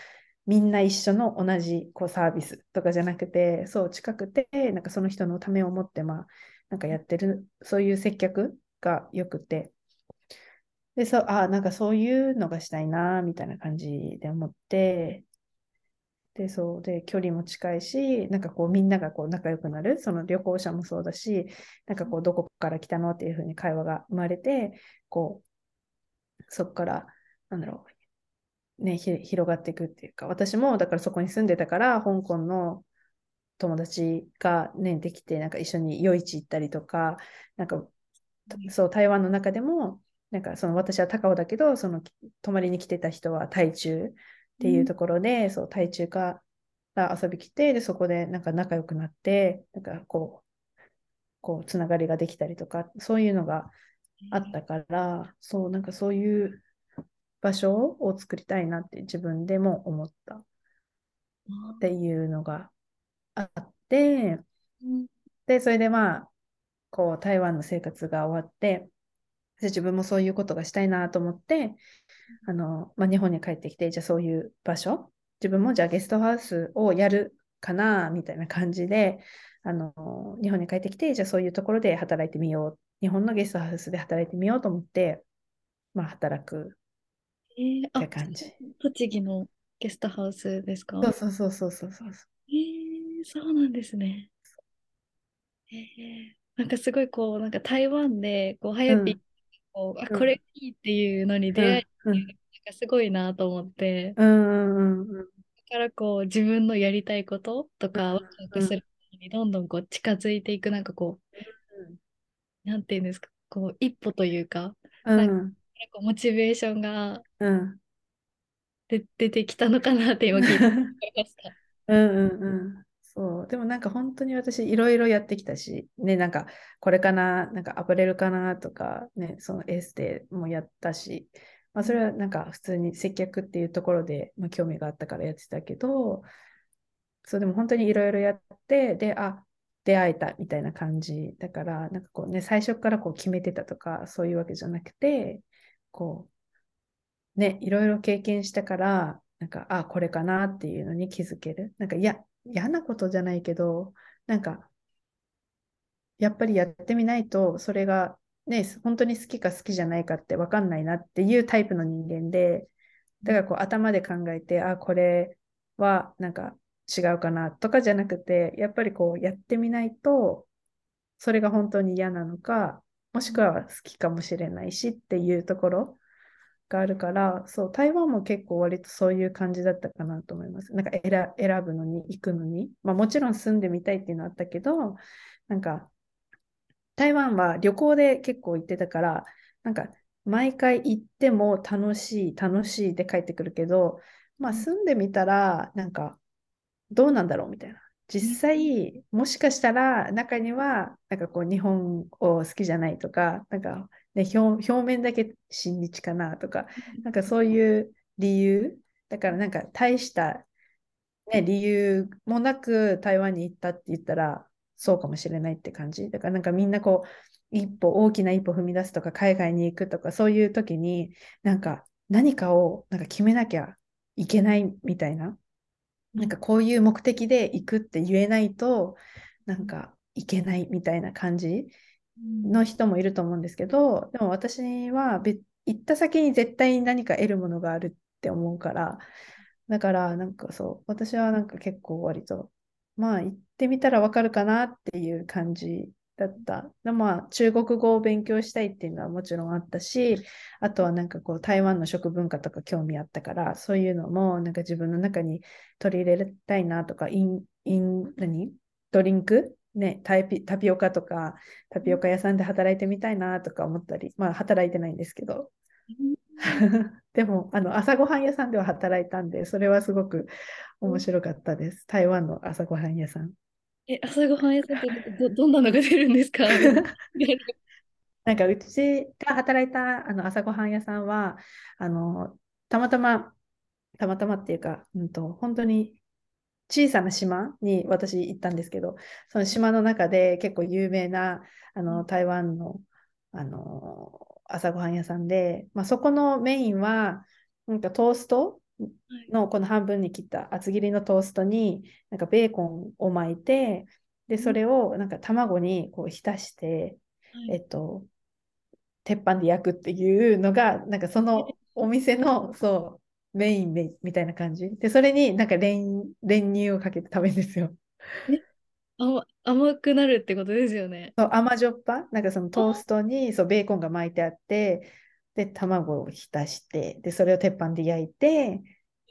みんな一緒の同じこうサービスとかじゃなくて、そう近くて、なんかその人のためを思って、まあ、なんかやってる、そういう接客がよくて、で、そう、あ、なんかそういうのがしたいな、みたいな感じで思って、で、そう、で、距離も近いし、なんかこう、みんながこう仲良くなる、その旅行者もそうだし、なんかこう、どこから来たのっていうふうに会話が生まれて、こう、そこから、なんだろう、ね、広がっていくっていうか、私もだからそこに住んでたから、香港の友達がね、できて、なんか一緒に夜市行ったりとか、なんか、そう、台湾の中でも、なんかその私は高尾だけど、その泊まりに来てた人は台中っていうところで、うん、そう台中から遊び来て、でそこでなんか仲良くなって、なんかこう、こうつながりができたりとか、そういうのがあったから、そうなんかそういう場所を作りたいなって自分でも思ったっていうのがあって、で、それでまあ、こう台湾の生活が終わって、自分もそういうことがしたいなと思って、あの、まあ、日本に帰ってきて、じゃあそういう場所、自分もじゃあゲストハウスをやるかな、みたいな感じで、あの、日本に帰ってきて、じゃあそういうところで働いてみよう。日本のゲストハウスで働いてみようと思って、まあ、働くって感じ。えー、栃木のゲストハウスですか？そうそうそうそうそうそう。えー、そうなんですね。えー、なんかすごいこう、なんか台湾で、こう、はやぴこう、あ、これいいっていうのに出会えるなんかすごいなと思って、うんうんうん、だからこう自分のやりたいこととかワクワクするのにどんどんこう近づいていくなんかこう、なんていうんですかこう一歩というか,、なんかこうモチベーションがで、出てきたのかなって今聞いて 思いました。うんうんうんそう。でもなんか本当に私いろいろやってきたし、ね、なんかこれかな、なんかアパレルかなとか、ね、そのエステもやったし、まあそれはなんか普通に接客っていうところで、まあ、興味があったからやってたけど、そうでも本当にいろいろやって、で、あ、出会えたみたいな感じだから、なんかこうね、最初からこう決めてたとか、そういうわけじゃなくて、こう、ね、いろいろ経験したから、なんか、あ、これかなっていうのに気づける。なんか、いや、嫌なことじゃないけど、なんか、やっぱりやってみないと、それがね、本当に好きか好きじゃないかって分かんないなっていうタイプの人間で、だからこう頭で考えて、あ、これはなんか違うかなとかじゃなくて、やっぱりこうやってみないと、それが本当に嫌なのか、もしくは好きかもしれないしっていうところがあるから、そう、台湾も結構割とそういう感じだったかなと思います。なんか選選ぶのに、行くのに。まあもちろん住んでみたいっていうのはあったけど、なんか、台湾は旅行で結構行ってたから、なんか、毎回行っても楽しい、楽しいで帰ってくるけど、まあ住んでみたら、なんか、どうなんだろうみたいな。実際、もしかしたら中には、なんかこう、日本を好きじゃないとか、なんかね、表表面だけ親日かなとか、なんかそういう理由、だからなんか大した、ね、理由もなく台湾に行ったって言ったらそうかもしれないって感じ。だからなんかみんなこう、一歩、大きな一歩踏み出すとか、海外に行くとか、そういう時に、なんか何かをなんか決めなきゃいけないみたいな。なんかこういう目的で行くって言えないと、なんかいけないみたいな感じの人もいると思うんですけど、でも私は行った先に絶対に何か得るものがあるって思うから、だからなんかそう、私はなんか結構割と、まあ行ってみたらわかるかなっていう感じだった。でまあ中国語を勉強したいっていうのはもちろんあったし、あとはなんかこう台湾の食文化とか興味あったから、そういうのもなんか自分の中に取り入れたいなとか、イン、イン、何？ドリンク？ね、タピタピオカとか、タピオカ屋さんで働いてみたいなとか思ったり、まあ働いてないんですけど。でも、あの、朝ごはん屋さんでは働いたんで、それはすごく面白かったです。台湾の朝ごはん屋さん。え、朝ごはん屋さんってどどんなのが出るんですか？なんか、うちが働いたあの朝ごはん屋さんは、あの、たまたまたまたまっていうか、うんと、本当に小さな島に私行ったんですけど、その島の中で結構有名なあの台湾のあの朝ごはん屋さんで、まあ、そこのメインはなんかトーストのこの半分に切った厚切りのトーストになんかベーコンを巻いてでそれをなんか卵にこう浸して、えっと鉄板で焼くっていうのがなんかそのお店のそうメインみたいな感じ？でそれになんか練練乳をかけて食べるんですよ。甘甘くなるってことですよね。そう甘じょっぱ？なんかそのトーストにそうベーコンが巻いてあってで卵を浸してでそれを鉄板で焼いて、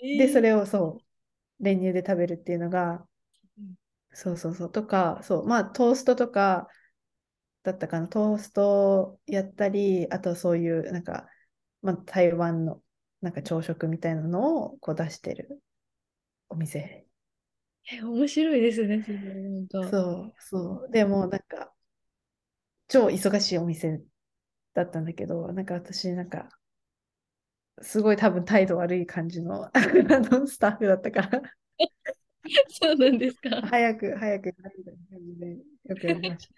えー、でそれをそう練乳で食べるっていうのが、うん、そうそうそう。とかそうまあトーストとかだったかな？トーストやったりあとそういうなんか、まあ、台湾のなんか朝食みたいなのをこう出してるお店え、面白いですね、そうそう。でもなんか、超忙しいお店だったんだけど、なんか私、なんか、すごい多分態度悪い感じの のスタッフだったから そうなんですか。早く、早く、みたいな感じでよくやりました。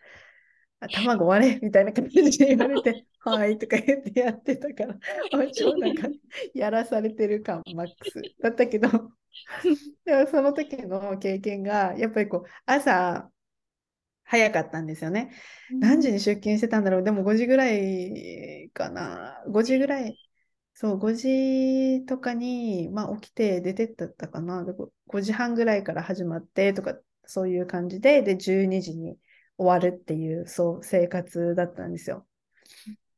あ卵割れみたいな感じで言われて、はいとか言ってやってたから、超なんかやらされてる感マックスだったけど、でもその時の経験が、やっぱりこう、朝、早かったんですよね。何時に出勤してたんだろう。でも5時ぐらいかな。5時ぐらい。そう、5時とかに、まあ、起きて出てったかな。5時半ぐらいから始まってとか、そういう感じで、で、12時に終わるっていう、そう、生活だったんですよ。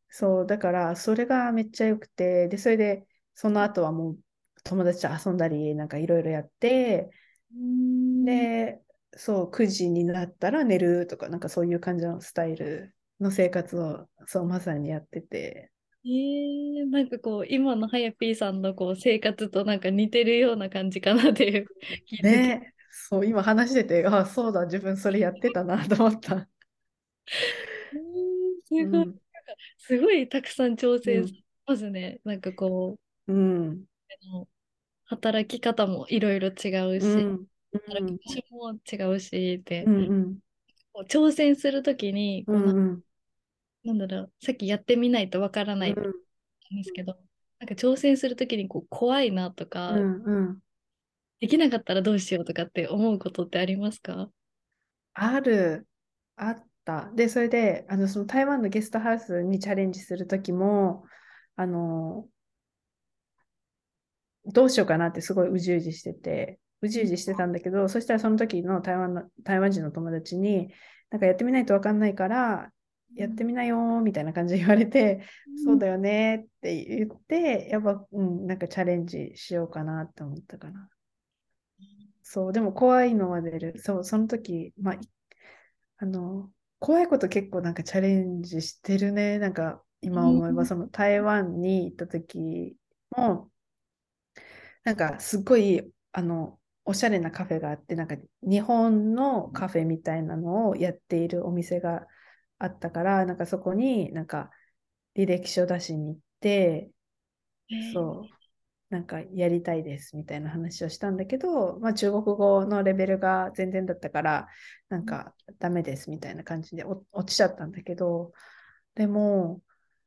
そう、だから、それがめっちゃ良くて、で、それで、その後はもう友達と遊んだり、なんかいろいろやって、で、そう、9時になったら寝るとか、なんかそういう感じのスタイルの生活を、そう、まさにやってて。えー、なんかこう、今のはやぴーさんのこう生活となんか似てるような感じかなっていう。ね、そう、今話してて、あ、そうだ、自分それやってたなと思った。えー、すごい、うん、すごいたくさん挑戦しますね。うん、なんかこう、うん、働き方もいろいろ違うし、うん、働き方も違うしで、うん。うん、挑戦するときにこうな、うん。うん、なんだろうさっきやってみないとわからないん。ですけど、なんか挑戦するときにこう怖いなとか、うんうん、できなかったらどうしようとかって思うことってありますか？ある、あった。で、それで、あの、その台湾のゲストハウスにチャレンジするときも、あの、どうしようかなってすごいうじうじしてて、うじうじしてたんだけど、そしたらその時の台湾の台湾人の友達に、なんかやってみないと分かんないから、やってみなよみたいな感じで言われて、うん、そうだよねって言って、やっぱ、うん、なんかチャレンジしようかなって思ったかな。そう、でも怖いのは出る。そう、その時、まあ、あの、怖いこと結構なんかチャレンジしてるね。なんか今思えば、その台湾に行った時も、なんかすごいあのおしゃれなカフェがあってなんか日本のカフェみたいなのをやっているお店があったからなんかそこになんか履歴書出しに行って、そうなんかやりたいですみたいな話をしたんだけど、まあ、中国語のレベルが全然だったからなんかダメですみたいな感じで落ちちゃったんだけどでも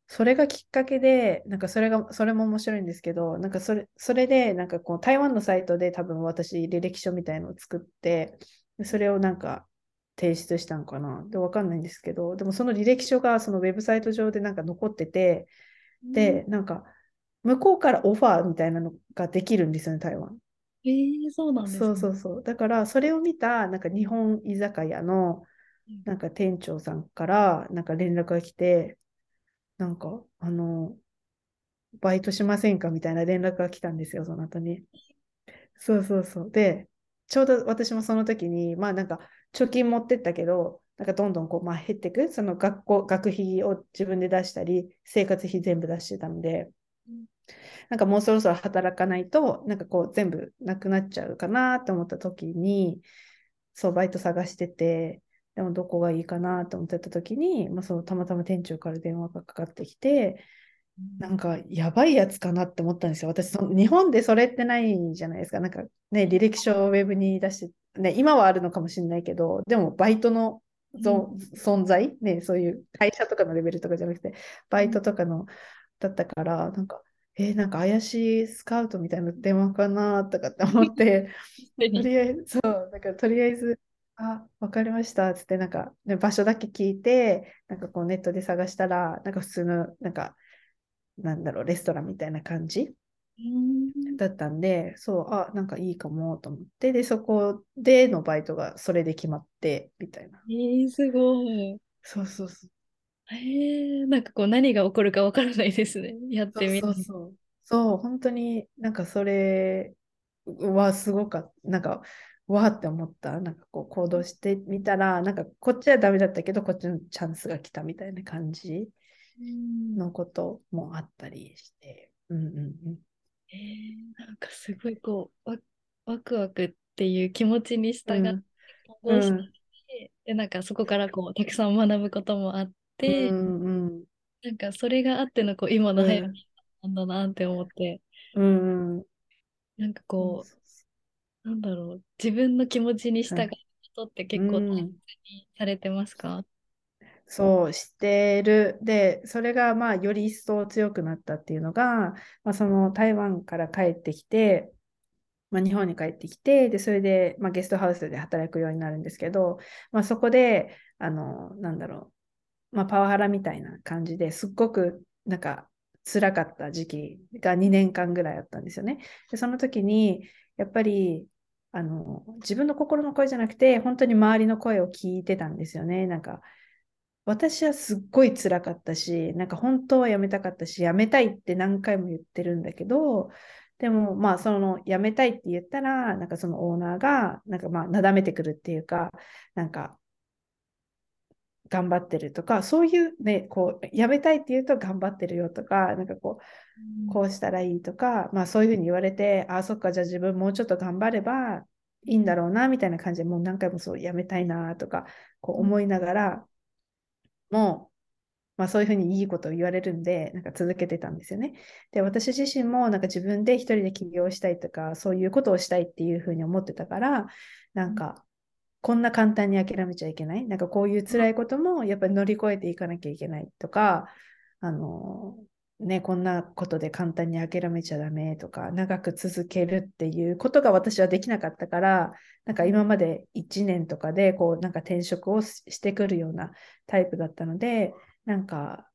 それがきっかけで、なんかそれが、それも面白いんですけど、なんかそれ、それで、なんかこう、台湾のサイトで多分私、履歴書みたいのを作って、それをなんか提出したんかな。で、わかんないんですけど、でもその履歴書がそのウェブサイト上でなんか残ってて、で、なんか、向こうからオファーみたいなのができるんですよね、台湾。えー、そうなんです、ね、そうそうそう。だから、それを見た、なんか日本居酒屋の、なんか店長さんから、なんか連絡が来て、なんか、あの、バイトしませんかみたいな連絡が来たんですよ、その後に。そうそうそう。で、ちょうど私もその時に、まあなんか、貯金持ってったけど、なんかどんどんこう、まあ減っていく、その学校、学費を自分で出したり、生活費全部出してたんで、なんかもうそろそろ働かないと、なんかこう全部なくなっちゃうかなと思った時に、そう、バイト探してて、でもどこがいいかなと思ってた時に、まあ、そのたまたま店長から電話がかかってきて、なんかやばいやつかなって思ったんですよ。私その日本でそれってないじゃないですか。なんかね、履歴書をウェブに出して、ね、今はあるのかもしれないけど、でもバイトの存在、ね、そういう会社とかのレベルとかじゃなくて、バイトとかのだったから、なんか、えー、なんか怪しいスカウトみたいな電話かなとかって思って、とりあえず、そう、だからとりあえず、あ、わかりましたっつって、なんか、ね、場所だけ聞いて、なんかこうネットで探したら、なんか普通の、なんか、なんだろう、レストランみたいな感じだったんで、そう、あ、なんかいいかもと思って、で、そこでのバイトがそれで決まって、みたいな。えー、すごい。そうそうそう。えー、なんかこう何が起こるかわからないですね。やってみる。そうそうそう。本当になんかそれはすごかった。なんか、わーって思った。なんかこう行動してみたら、なんかこっちはダメだったけど、こっちのチャンスが来たみたいな感じのこともあったりして。うんうんうん。えー、なんかすごいこうワ、ワクワクっていう気持ちに従って、うん、うんでなんかそこからこうたくさん学ぶこともあって、うんうん、なんかそれがあってのこう今の早見なんだなって思って、うんうん、なんかこう、なんだろう自分の気持ちに従うことって結構大切にされてますか、うんそう、してる。で、それがまあより一層強くなったっていうのが、まあ、その台湾から帰ってきて、まあ、日本に帰ってきて、で、それで、まあ、ゲストハウスで働くようになるんですけど、まあ、そこで、あの、なんだろう、まあ、パワハラみたいな感じですっごく、なんか、辛かった時期が2年間ぐらいあったんですよね。で、その時に、やっぱり、あの、自分の心の声じゃなくて、本当に周りの声を聞いてたんですよね。なんか、私はすっごい辛かったし、なんか本当は辞めたかったし、辞めたいって何回も言ってるんだけど、でもまあその辞めたいって言ったら、なんかそのオーナーが、なんかまあなだめてくるっていうか、なんか頑張ってるとか、そういうね、こう、辞めたいって言うと頑張ってるよとか、なんかこう、こうしたらいいとか、まあそういうふうに言われて、ああ、そっか、じゃあ自分もうちょっと頑張ればいいんだろうな、みたいな感じでもう何回もそう辞めたいなとか、こう思いながら、も、まあ、そういうふうにいいことを言われるんで、なんか続けてたんですよね。で、私自身もなんか自分で一人で起業したいとか、そういうことをしたいっていうふうに思ってたから、なんか、こんな簡単に諦めちゃいけない？なんかこういう辛いこともやっぱり乗り越えていかなきゃいけないとか、あの、ね、こんなことで簡単に諦めちゃダメとか、長く続けるっていうことが私はできなかったから、なんか今まで1年とかで、こう、なんか転職をしてくるようなタイプだったので、なんか、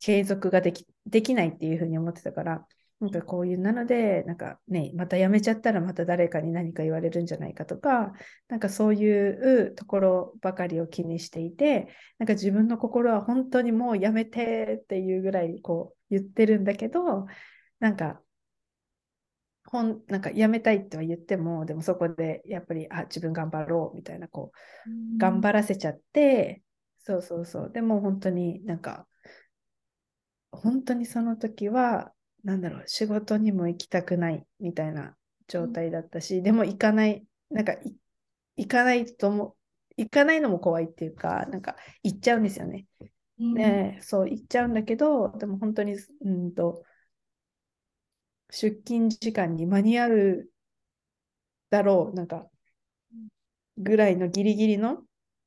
継続ができできないっていうふうに思ってたから、なんかこういうなので、なんかね、また辞めちゃったらまた誰かに何か言われるんじゃないかとか、なんかそういうところばかりを気にしていて、なんか自分の心は本当にもう辞めてっていうぐらいこう言ってるんだけど、なんか、ほんなんか辞めたいっては言っても、でもそこでやっぱり、あ、自分頑張ろうみたいな、こう、頑張らせちゃって、そうそうそう。でも本当になんか、本当にその時は、なんだろう、仕事にも行きたくないみたいな状態だったし、でも行かない、なんか行かないとも、行かないのも怖いっていうか、なんか行っちゃうんですよね。ね、そう行っちゃうんだけど、でも本当に、うんと、出勤時間に間に合うだろう、なんか、ぐらいのギリギリの、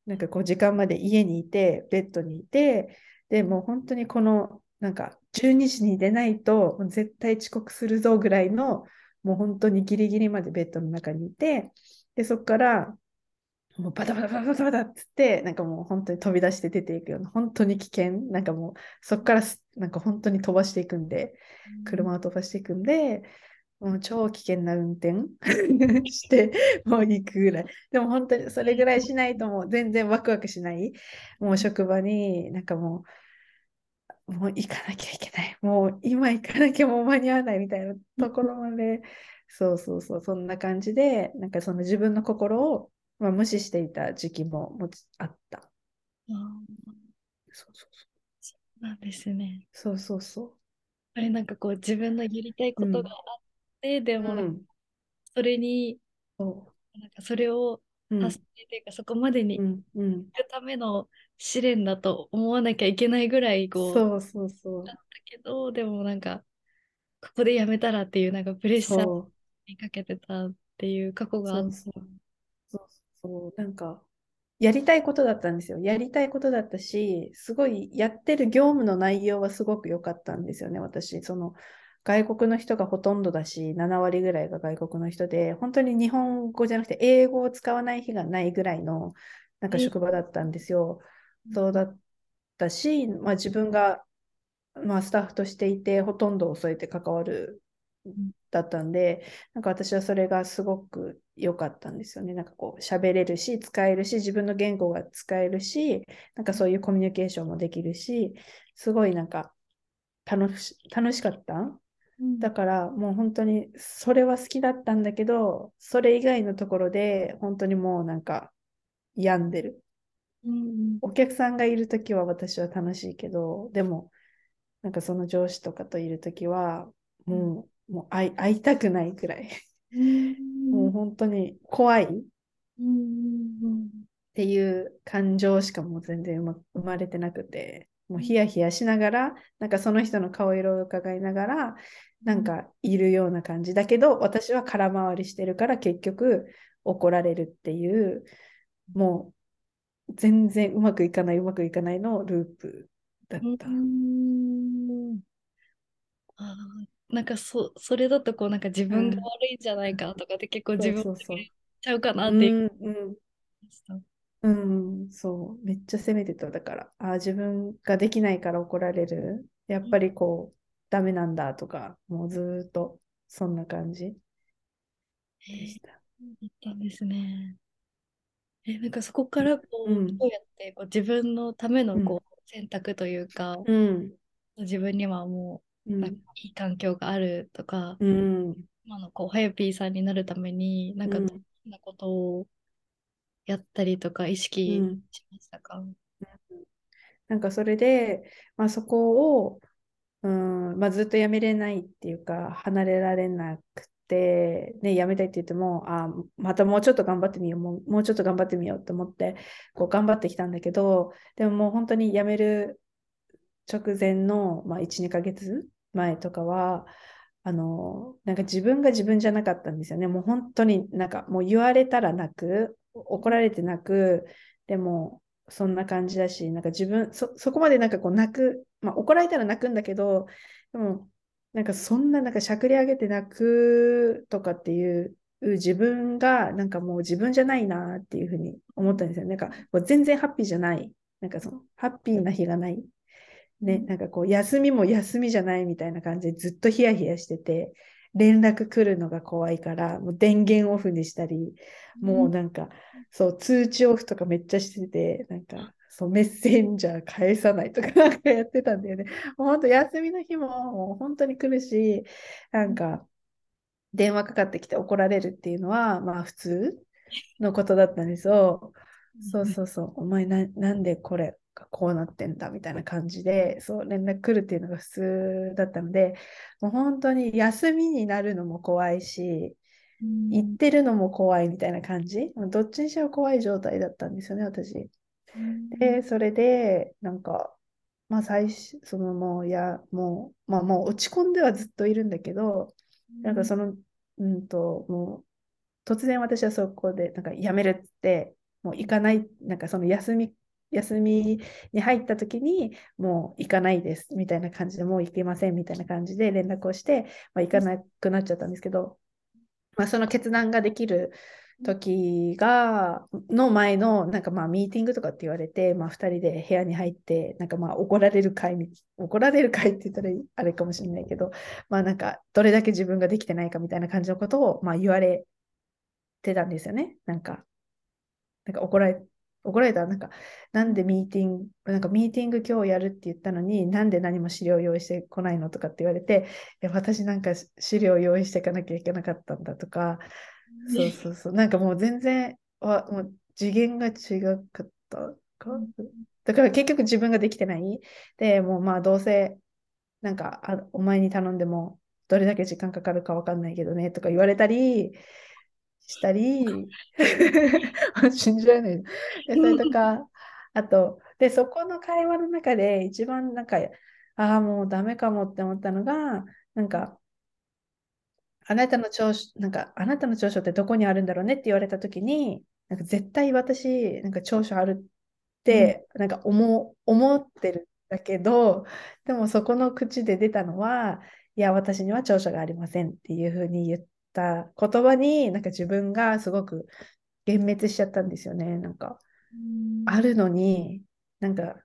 なんかこう時間まで家にいて、ベッドにいて、でも本当にこのなんか12時に出ないと絶対遅刻するぞぐらいのもう本当にギリギリまでベッドの中にいてでそこからもうバタバタバタバタバタっつってなんかもう本当に飛び出して出ていくような本当に危険。なんかもうそこからなんか本当に飛ばしていくんで車を飛ばしていくんでもう超危険な運転 してもう行くぐらい。でも本当にそれぐらいしないともう全然ワクワクしない。もう職場になんかもうもう行かなきゃいけない。もう今行かなきゃもう間に合わないみたいなところまで、そうそうそう、そんな感じで、なんかその自分の心を、まあ、無視していた時期ももあった。そうそうそう。そうなんですね。そうそうそう。あれなんかこう自分のやりたいことがあって、うん、でも、それに、うん、なんかそれを達成というか、そこまでに行くための試練だと思わなきゃいけないぐらいこうそうそうそう。だったけどでもなんかここでやめたらっていうなんかプレッシャーにかけてたっていう過去があって。そうそうそう。なんかやりたいことだったんですよ。やりたいことだったしすごいやってる業務の内容はすごく良かったんですよね私。その外国の人がほとんどだし、7割ぐらいが外国の人で、本当に日本語じゃなくて英語を使わない日がないぐらいのなんか職場だったんですよ。そうだったし、まあ、自分が、まあ、スタッフとしていて、ほとんどそうやって関わるだったんで、なんか私はそれがすごく良かったんですよね。なんかこう喋れるし、使えるし、自分の言語が使えるし、なんかそういうコミュニケーションもできるし、すごいなんか楽し楽しかっただからもう本当にそれは好きだったんだけど、それ以外のところで本当にもうなんか病んでる。うん、お客さんがいるときは私は楽しいけど、でもなんかその上司とかといるときはもう,、もう会い会いたくないくらい。もう本当に怖い。っていう感情しかもう全然生まれてなくて、もうヒヤヒヤしながら、なんかその人の顔色を伺いながら、なんかいるような感じだけど、私は空回りしてるから結局怒られるっていう、もう全然うまくいかない、うまくいかないのループだった。あなんかそそれだとこうなんか自分が悪いんじゃないかとかって結構自分をちゃうかなっていう。うんうんうん、そう、めっちゃ責めてた。だから、あ自分ができないから怒られる。やっぱりこう、ダメなんだとか、もうずっとそんな感じでした。だったんですね。え、なんかそこからこう、うん、どうやってこう自分のためのこう、選択というか、うん、自分にはもう、なんかいい環境があるとか、うん、今のこう、はやぴーさんになるために、なんかどんなことをやったりとか意識しましたか、うん、なんかそれで、まあ、そこを、うんまあ、ずっとやめれないっていうか離れられなくて、ね、やめたいって言ってもあまたもうちょっと頑張ってみようもうもうちょっと頑張ってみようと思ってこう頑張ってきたんだけどでももう本当にやめる直前の、まあ、12ヶ月前とかはあのなんか自分が自分じゃなかったんですよね。もう本当になんかもう言われたらなく怒られてなく、でも、そんな感じだし、なんか自分、そ、そこまでなんかこう泣く、まあ怒られたら泣くんだけど、でも、なんかそんななんかしゃくり上げて泣くとかっていう自分がなんかもう自分じゃないなっていうふうに思ったんですよ。なんかこう全然ハッピーじゃない。なんかそのハッピーな日がない。ね、なんかこう休みも休みじゃないみたいな感じでずっとヒヤヒヤしてて、連絡来るのが怖いから、もう電源オフにしたり、もうなんか、そう、通知オフとかめっちゃしてて、なんか、そう、メッセンジャー返さないとか なんかやってたんだよね。もう本当、休みの日ももう本当に来るし、なんか、電話かかってきて怒られるっていうのは、まあ普通のことだったんですよ。そうそうそう、お前ななんでこれがこうなってんだみたいな感じで、そう連絡来るっていうのが普通だったので、もう本当に休みになるのも怖いし、行ってるのも怖いみたいな感じ、どっちにしろ怖い状態だったんですよね、私。で、それで、なんか、まあ最初、そのもう、いや、もう、まあもう落ち込んではずっといるんだけど、なんかその、うんと、もう、突然私はそこで、なんか辞めるって、もう行かない、なんかその休み休みに入った時にもう行かないですみたいな感じでもう行けませんみたいな感じで連絡をして、まあ、行かなくなっちゃったんですけど、まあ、その決断ができる時がの前のなんかまあミーティングとかって言われて、まあ、2人で部屋に入ってなんかまあ怒られる会怒られる会って言ったらあれかもしれないけどまあなんかどれだけ自分ができてないかみたいな感じのことをまあ言われてたんですよね。なんかなんか怒られ怒られたなんか、なんでミーティング、なんかミーティング今日やるって言ったのに、なんで何も資料用意してこないのとかって言われて、いや私なんか資料用意していかなきゃいけなかったんだとか、そうそうそう、なんかもう全然、わもう次元が違かったか？だから結局自分ができてない。で、もうまあどうせ、なんかあお前に頼んでもどれだけ時間かかるかわかんないけどねとか言われたりしたり 信じられない。でそれとか、あと、で、そこの会話の中で一番なんか、ああ、もうダメかもって思ったのが、なんか、あなたの長所、なんか、あなたの長所ってどこにあるんだろうねって言われたときに、なんか絶対私、なんか長所あるって、なんか思思ってるんだけど、でもそこの口で出たのは、いや、私には長所がありませんっていうふうに言った言葉に、なんか自分がすごく幻滅しちゃったんですよね。なんか、あるのに、なんか、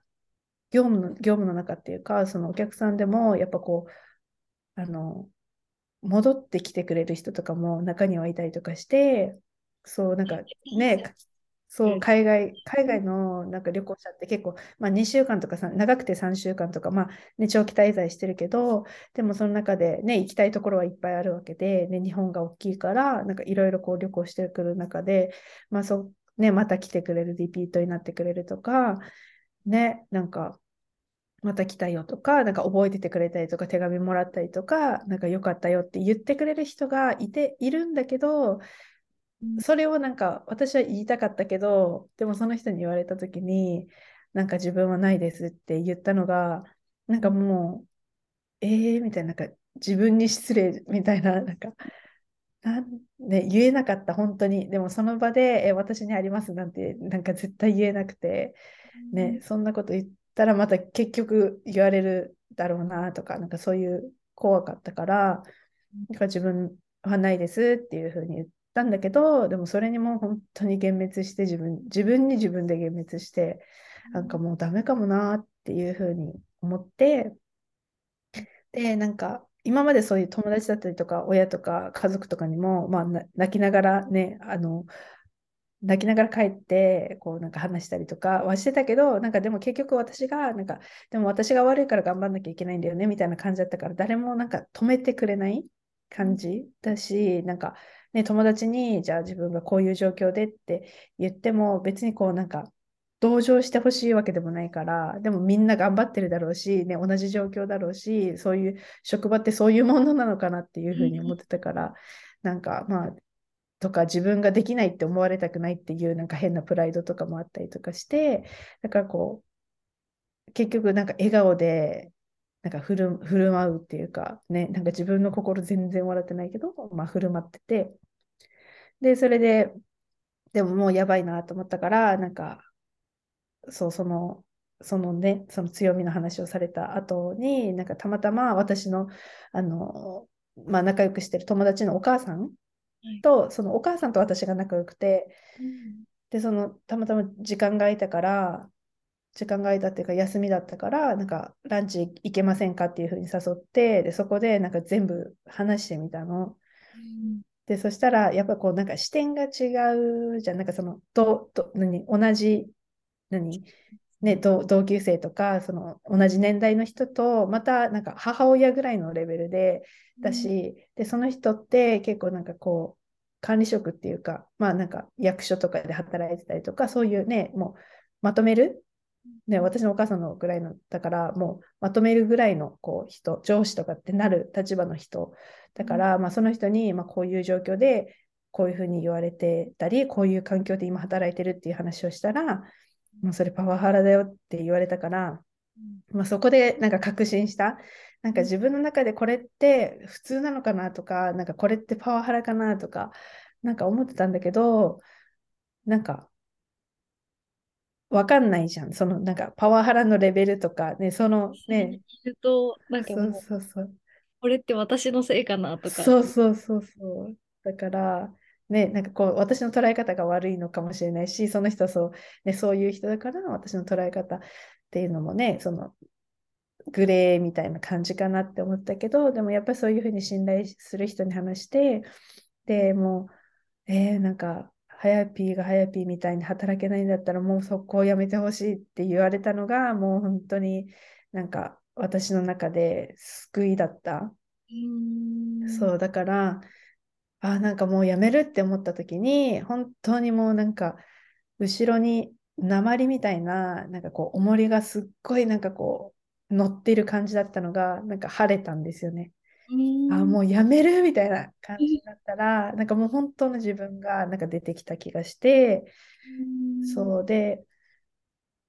業務の、業務の中っていうか、そのお客さんでも、やっぱこう、あの、戻ってきてくれる人とかも中にはいたりとかして、そう、なんかね、そう、海外、海外のなんか旅行者って結構、まあ、2週間とかさ長くて3週間とか、まあね、長期滞在してるけど、でもその中でね、行きたいところはいっぱいあるわけで、ね、日本が大きいから、なんかいろいろこう旅行してくる中で、まあそね、また来てくれる、リピートになってくれるとか、ね、なんか、また来たよとか、なんか覚えててくれたりとか、手紙もらったりとか、なんか良かったよって言ってくれる人がいて、いるんだけど、それをなんか私は言いたかったけど、でもその人に言われた時に、なんか自分はないですって言ったのが、なんかもう、えーみたいな、なんか自分に失礼みたいな、なんか、なんね、言えなかった、本当に。でもその場で、え私にありますなんて、なんか絶対言えなくて、ね、そんなこと言ったらまた結局言われるだろうなとか、なんかそういう怖かったから、なんか自分はないですっていうふうに言ったんだけど、でもそれにも本当に幻滅して自分、自分に自分で幻滅して、なんかもうダメかもなっていうふうに思って、で、なんか今までそういう友達だったりとか、親とか家族とかにも、まあ、泣きながらね、あの、泣きながら帰って、こうなんか話したりとかはしてたけど、なんかでも結局私が、なんか、でも私が悪いから頑張んなきゃいけないんだよね、みたいな感じだったから、誰もなんか止めてくれない感じだし、なんか、ね、友達に、じゃあ自分がこういう状況でって言っても、別にこうなんか、同情してほしいわけでもないから、でもみんな頑張ってるだろうし、ね、同じ状況だろうし、そういう職場ってそういうものなのかなっていうふうに思ってたから、なんかまあ、とか自分ができないって思われたくないっていうなんか変なプライドとかもあったりとかして、だからこう、結局なんか笑顔でなんか振る振る舞うっていうか、ね、なんか自分の心全然笑ってないけど、まあ、振る舞ってて、で、それで、でももうやばいなと思ったから、なんか、そう、その、そのね、その強みの話をされた後に、なんかたまたま私の、あの、まあ、仲良くしてる友達のお母さんと、はい、そのお母さんと私が仲良くて、うん、で、その、たまたま時間が空いたから、時間が空いたっていうか休みだったからなんかランチ行けませんかっていうふうに誘ってでそこでなんか全部話してみたの。うん、でそしたらやっぱこうなんか視点が違うじゃん。なんかそのとと何同じ何ね、同級生とかその同じ年代の人とまたなんか母親ぐらいのレベルでだし、うん、でその人って結構なんかこう管理職っていうかまあなんか役所とかで働いてたりとかそういうねもうまとめるね、私のお母さんのぐらいのだからもうまとめるぐらいのこう人上司とかってなる立場の人だから、まあ、その人に、まあ、こういう状況でこういうふうに言われてたりこういう環境で今働いてるっていう話をしたら、もうそれパワハラだよって言われたから、まあ、そこでなんか確信したなんか自分の中でこれって普通なのかなとかなんかこれってパワハラかなとかなんか思ってたんだけどなんかわかんないじゃん。そのなんかパワハラのレベルとかね、そのね。聞くと、なんかそうそうそう。これって私のせいかなとか。そうそうそうそう。だから、ね、なんかこう、私の捉え方が悪いのかもしれないし、その人はそう、ね、そういう人だから、私の捉え方っていうのもね、その、グレーみたいな感じかなって思ったけど、でもやっぱりそういうふうに信頼する人に話して、でもう、えー、なんか、はやぴーがはやぴーみたいに働けないんだったらもう速攻やめてほしいって言われたのがもう本当になんか私の中で救いだった。そうだからあなんかもうやめるって思った時に本当にもうなんか後ろに鉛みたいななんかこう重りがすっごいなんかこう乗っている感じだったのがなんか晴れたんですよね。あもうやめるみたいな感じになったら、なんかもう本当の自分がなんか出てきた気がして、そうで、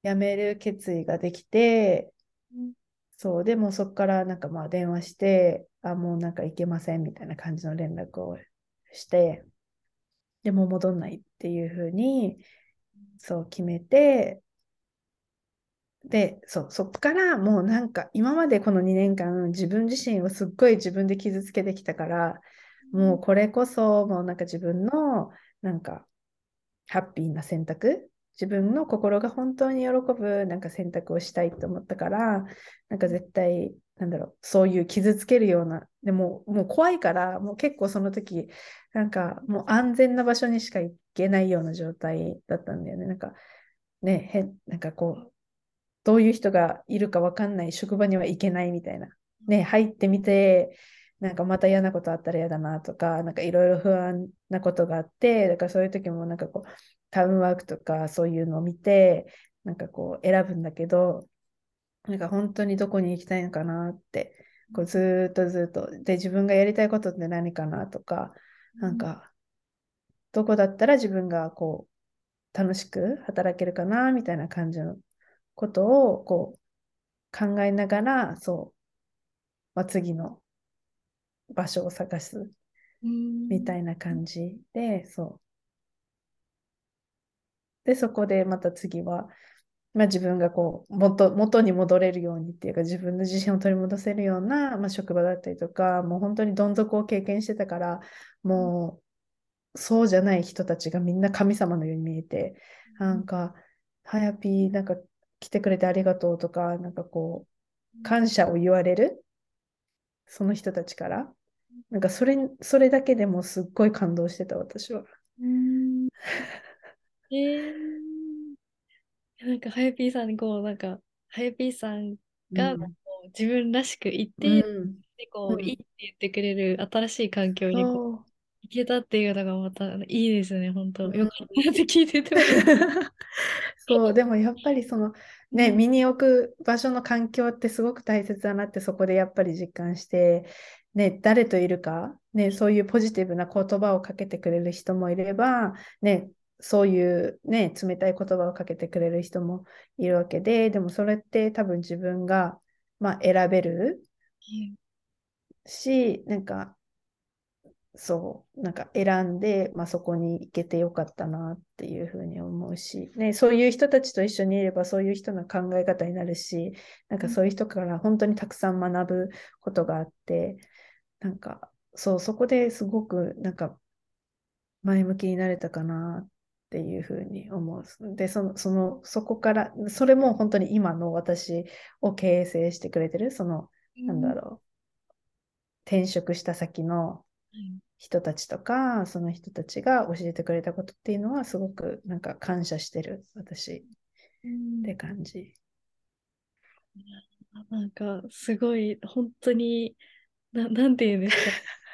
やめる決意ができて、そうでもそこからなんかまあ電話して、あ、もうなんか行けませんみたいな感じの連絡をして、でも戻んないっていうふうに、そう決めて、で、そう、そこからもうなんか今までこの2年間自分自身をすっごい自分で傷つけてきたから、もうこれこそもうなんか自分のなんかハッピーな選択自分の心が本当に喜ぶなんか選択をしたいと思ったから、なんか絶対、なんだろう、そういう傷つけるような、でももう怖いから、もう結構その時、なんかもう安全な場所にしか行けないような状態だったんだよね。なんかね、変、なんかこう、どういう人がいるか分かんない職場には行けないみたいな。ね、入ってみて、なんかまた嫌なことあったら嫌だなとか、なんかいろいろ不安なことがあって、だからそういう時もなんかこう、タウンワークとかそういうのを見て、なんかこう選ぶんだけど、なんか本当にどこに行きたいのかなって、こうずっとずっと、で、自分がやりたいことって何かなとか、なんか、どこだったら自分がこう、楽しく働けるかなみたいな感じのことをこう考えながら、そう、まあ、次の場所を探すみたいな感じで、そう。で、そこでまた次は、まあ、自分がこう元元に戻れるようにっていうか自分の自信を取り戻せるような、まあ、職場だったりとかもう本当にどん底を経験してたからもうそうじゃない人たちがみんな神様のように見えてなんかはやぴーなんか来てくれてありがとうとかなんかこう感謝を言われるその人たちからなんかそれそれだけでもすっごい感動してた私は。うんえー、なんか、はやぴーさんにこう、なんか、はやぴーさんが、こう自分らしくいて、うん、でこう、うん、いいって言ってくれる新しい環境にこう行けたっていうのがまたいいですね、本当。よかったって聞いてて。そう、でもやっぱりそのね、身に置く場所の環境ってすごく大切だなってそこでやっぱり実感して、ね、誰といるか、ね、そういうポジティブな言葉をかけてくれる人もいれば、ね、そういうね、冷たい言葉をかけてくれる人もいるわけで、でもそれって多分自分が、まあ、選べる？し、なんか、そう、なんか選んで、まあ、そこに行けてよかったなっていうふうに思うし、ね、そういう人たちと一緒にいればそういう人の考え方になるし、なんかそういう人から本当にたくさん学ぶことがあって、なんかそう、そこですごくなんか前向きになれたかなっていうふうに思う。で、その、その、そこから、それも本当に今の私を形成してくれてる、その、うん、なんだろう、転職した先の人たちとか、うん、その人たちが教えてくれたことっていうのは、すごくなんか感謝してる、私、って感じ。なんか、すごい、本当に、ななんて言うんですか。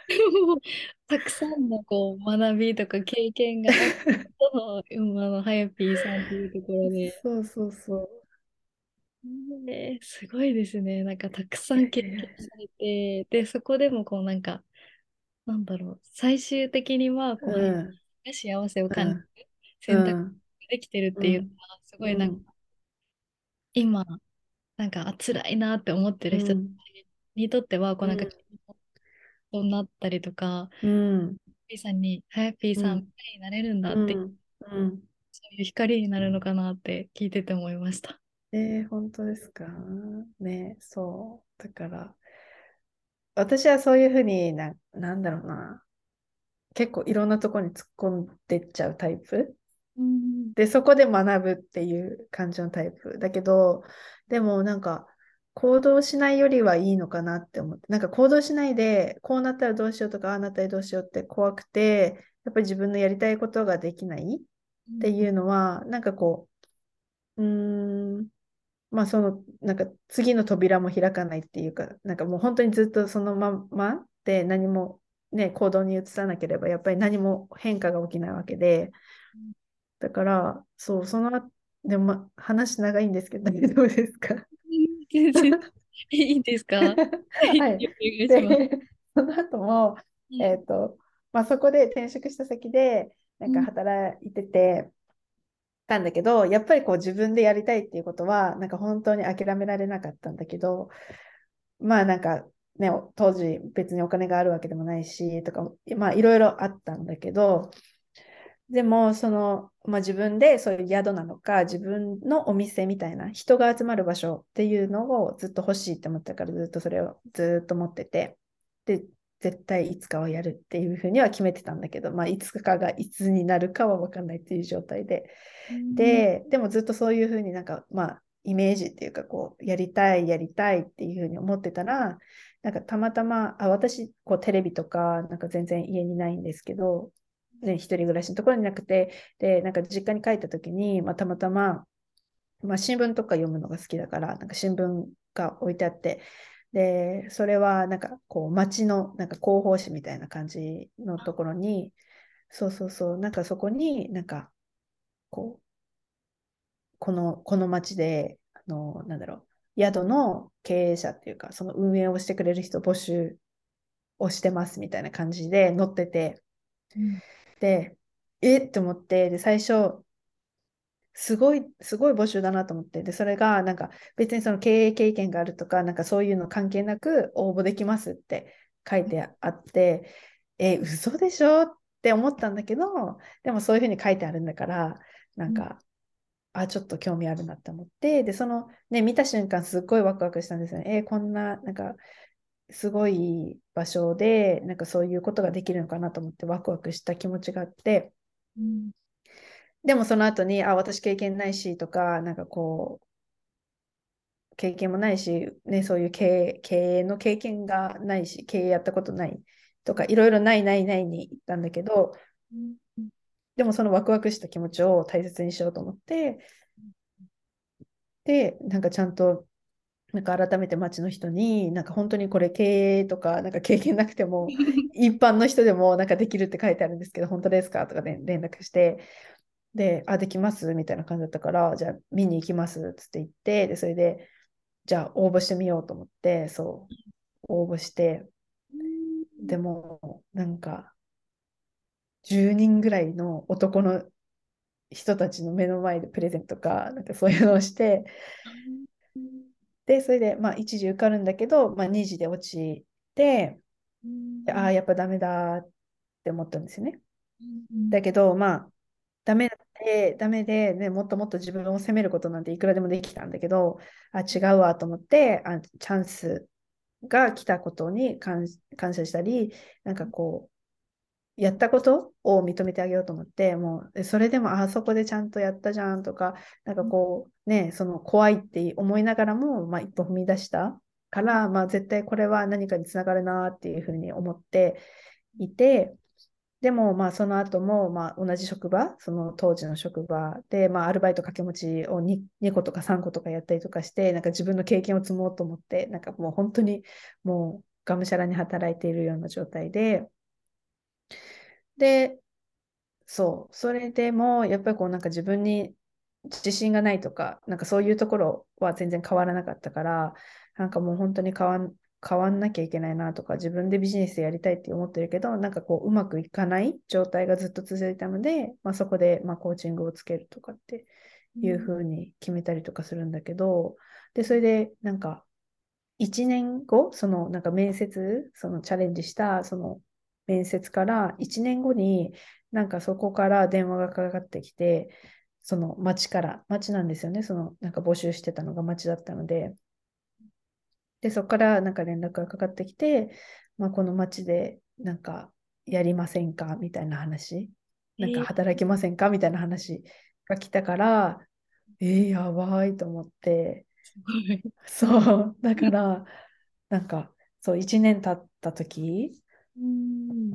たくさんのこう学びとか経験があって の今のハヤピーさんっていうところで。そうそうそう。えー、すごいですね。なんかたくさん経験されて、で、そこでもこうなんか、なんだろう、最終的にはこう、うん、幸せを感じる選択ができてるっていうのは、すごいなんか、うん、今、なんか辛いなって思ってる人にとっては、こうなんか、となったりとか、うん、ピーさんに、ハヤピーさん、になれるんだって、うん、そういう光になるのかなって聞いてて思いました。えー、本当ですか？ね、そう。だから、私はそういうふうにな、なんだろうな、結構いろんなところに突っ込んでっちゃうタイプ。うん、で、そこで学ぶっていう感じのタイプ。だけど、でもなんか、行動しないよりはいいのかなって思って、なんか行動しないで、こうなったらどうしようとか、ああなったらどうしようって怖くて、やっぱり自分のやりたいことができないっていうのは、なんかこう、うーん、まあその、なんか次の扉も開かないっていうか、なんかもう本当にずっとそのままで何もね、行動に移さなければ、やっぱり何も変化が起きないわけで、だから、そう、その、でも、ま、話長いんですけど、どうですか？いいですか？はい。でその後も、えっ、ー、と、まあ、そこで転職した先で、なんか働いてて、たんだけど、やっぱりこう自分でやりたいっていうことは、なんか本当に諦められなかったんだけど、まあなんかね、当時別にお金があるわけでもないし、とか、まあいろいろあったんだけど、でも、その、まあ、自分でそういう宿なのか、自分のお店みたいな、人が集まる場所っていうのをずっと欲しいって思ったから、ずっとそれをずっと持ってて、で、絶対いつかはやるっていうふうには決めてたんだけど、まあ、いつかがいつになるかは分かんないっていう状態で。で、でもずっとそういうふうになんか、まあ、イメージっていうか、こう、やりたい、やりたいっていうふうに思ってたら、なんかたまたま、あ私、こう、テレビとか、なんか全然家にないんですけど、ね、一人暮らしのところになくて、で、なんか実家に帰った時に、まあ、たまたま、まあ、新聞とか読むのが好きだから、なんか新聞が置いてあって、で、それはなんかこう街のなんか広報誌みたいな感じのところに、そうそうそう、なんかそこになんかこう、この、この街で、あの、なんだろう、宿の経営者っていうか、その運営をしてくれる人募集をしてますみたいな感じで載ってて、うん、で、え？って思って、で、最初、すごい、すごい募集だなと思って、で、それが、なんか、別にその経営経験があるとか、なんかそういうの関係なく応募できますって書いてあって、え、嘘でしょって思ったんだけど、でもそういうふうに書いてあるんだから、なんか、あ、ちょっと興味あるなって思って、で、その、ね、見た瞬間、すっごいワクワクしたんですよね。えー、こんな、なんか、すごい場所で、なんかそういうことができるのかなと思ってワクワクした気持ちがあって、うん、でもその後に、あ、私経験ないしとか、なんかこう、経験もないし、ね、そういう経営経営の経験がないし、経営やったことないとか、いろいろないないないに言ったんだけど、うん、でもそのワクワクした気持ちを大切にしようと思って、で、なんかちゃんとなんか改めて町の人に、なんか本当にこれ経営とか、なんか経験なくても、一般の人でもなんかできるって書いてあるんですけど、本当ですかとかね、連絡して、で、あ、できますみたいな感じだったから、じゃあ見に行きますつって言って、で、それで、じゃあ応募してみようと思って、そう、応募して、でも、なんか、10人ぐらいの男の人たちの目の前でプレゼントとか、なんかそういうのをして、で、それで、まあ、1時受かるんだけど、まあ、2時で落ちて、ああ、やっぱダメだって思ったんですよね。だけど、まあ、ダメで、ダメで、ね、もっともっと自分を責めることなんていくらでもできたんだけど、あ、違うわと思って、あチャンスが来たことに感謝したり、なんかこう、やったことを認めてあげようと思って、もう、それでも、あそこでちゃんとやったじゃんとか、なんかこう、ね、その怖いって思いながらも、まあ、一歩踏み出したから、まあ、絶対これは何かにつながるなっていうふうに思っていて、でも、まあ、その後も、まあ、同じ職場、その当時の職場で、まあ、アルバイト掛け持ちを 2, 2個とか3個とかやったりとかして、なんか自分の経験を積もうと思って、なんかもう本当にもうがむしゃらに働いているような状態で、で、そう、それでも、やっぱりこうなんか自分に自信がないとか、なんかそういうところは全然変わらなかったから、なんかもう本当に変わん変わんなきゃいけないなとか、自分でビジネスやりたいって思ってるけど、なんかこう、うまくいかない状態がずっと続いたので、まあ、そこでまコーチングをつけるとかっていうふうに決めたりとかするんだけど、で、それでなんか、1年後、そのなんか面接、そのチャレンジした、その面接から1年後に、なんかそこから電話がかかってきて、その町から、町なんですよね、そのなんか募集してたのが町だったので、で、そこからなんか連絡がかかってきて、まあ、この町でなんかやりませんか？みたいな話、なんか働きませんか？みたいな話が来たから、えー、やばいと思って、そう、だから、なんか、そう、1年経った時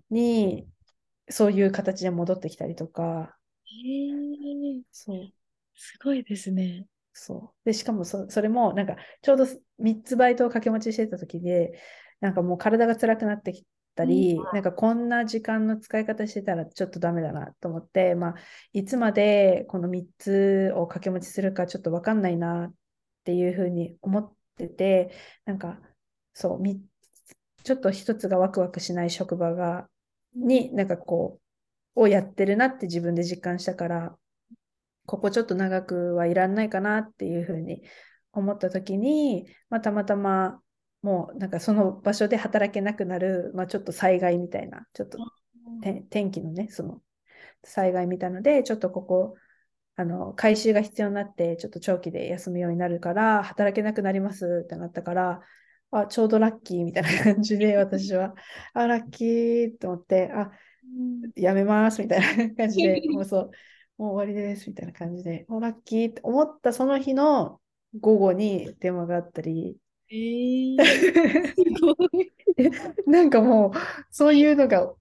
に、そういう形で戻ってきたりとか。へえそう。すごいですね。そう。で、しかもそそれも、なんか、ちょうど3つバイトを掛け持ちしてた時で、なんかもう体が辛くなってきたり、うん、なんかこんな時間の使い方してたらちょっとダメだなと思って、まあ、いつまでこの3つを掛け持ちするかちょっと分かんないなっていうふうに思ってて、なんか、そう、3ちょっと一つがワクワクしない職場が、になんかこう、をやってるなって自分で実感したから、ここちょっと長くはいらんないかなっていうふうに思った時に、まあ、たまたまもうなんかその場所で働けなくなる、まあ、ちょっと災害みたいな、ちょっと天気のね、その災害みたいので、ちょっとここ、あの回収が必要になって、ちょっと長期で休むようになるから、働けなくなりますってなったから、あ、ちょうどラッキーみたいな感じで、私は、あ、ラッキーと思って、あ、やめますみたいな感じで、もうそう、もう終わりですみたいな感じで、おラッキーって思ったその日の午後に電話があったり、えー、なんかもうそういうのが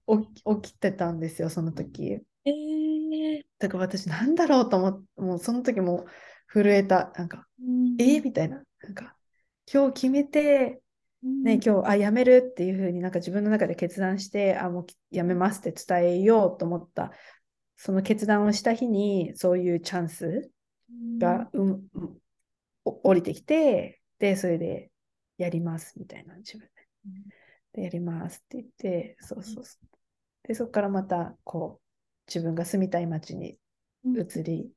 起きてたんですよ、その時。えー、だから私なんだろうと思って、もうその時も震えた。なんか、うん、えー、みたいな。なんか、今日決めて、ね、今日、あ、やめるっていうふうになんか自分の中で決断して、あ、もうやめますって伝えようと思った。その決断をした日に、そういうチャンスが、うん、降りてきて、で、それでやりますみたいな、自分で。で、やりますって言って、そうそうそう。で、そこからまた、こう、自分が住みたい街に移り、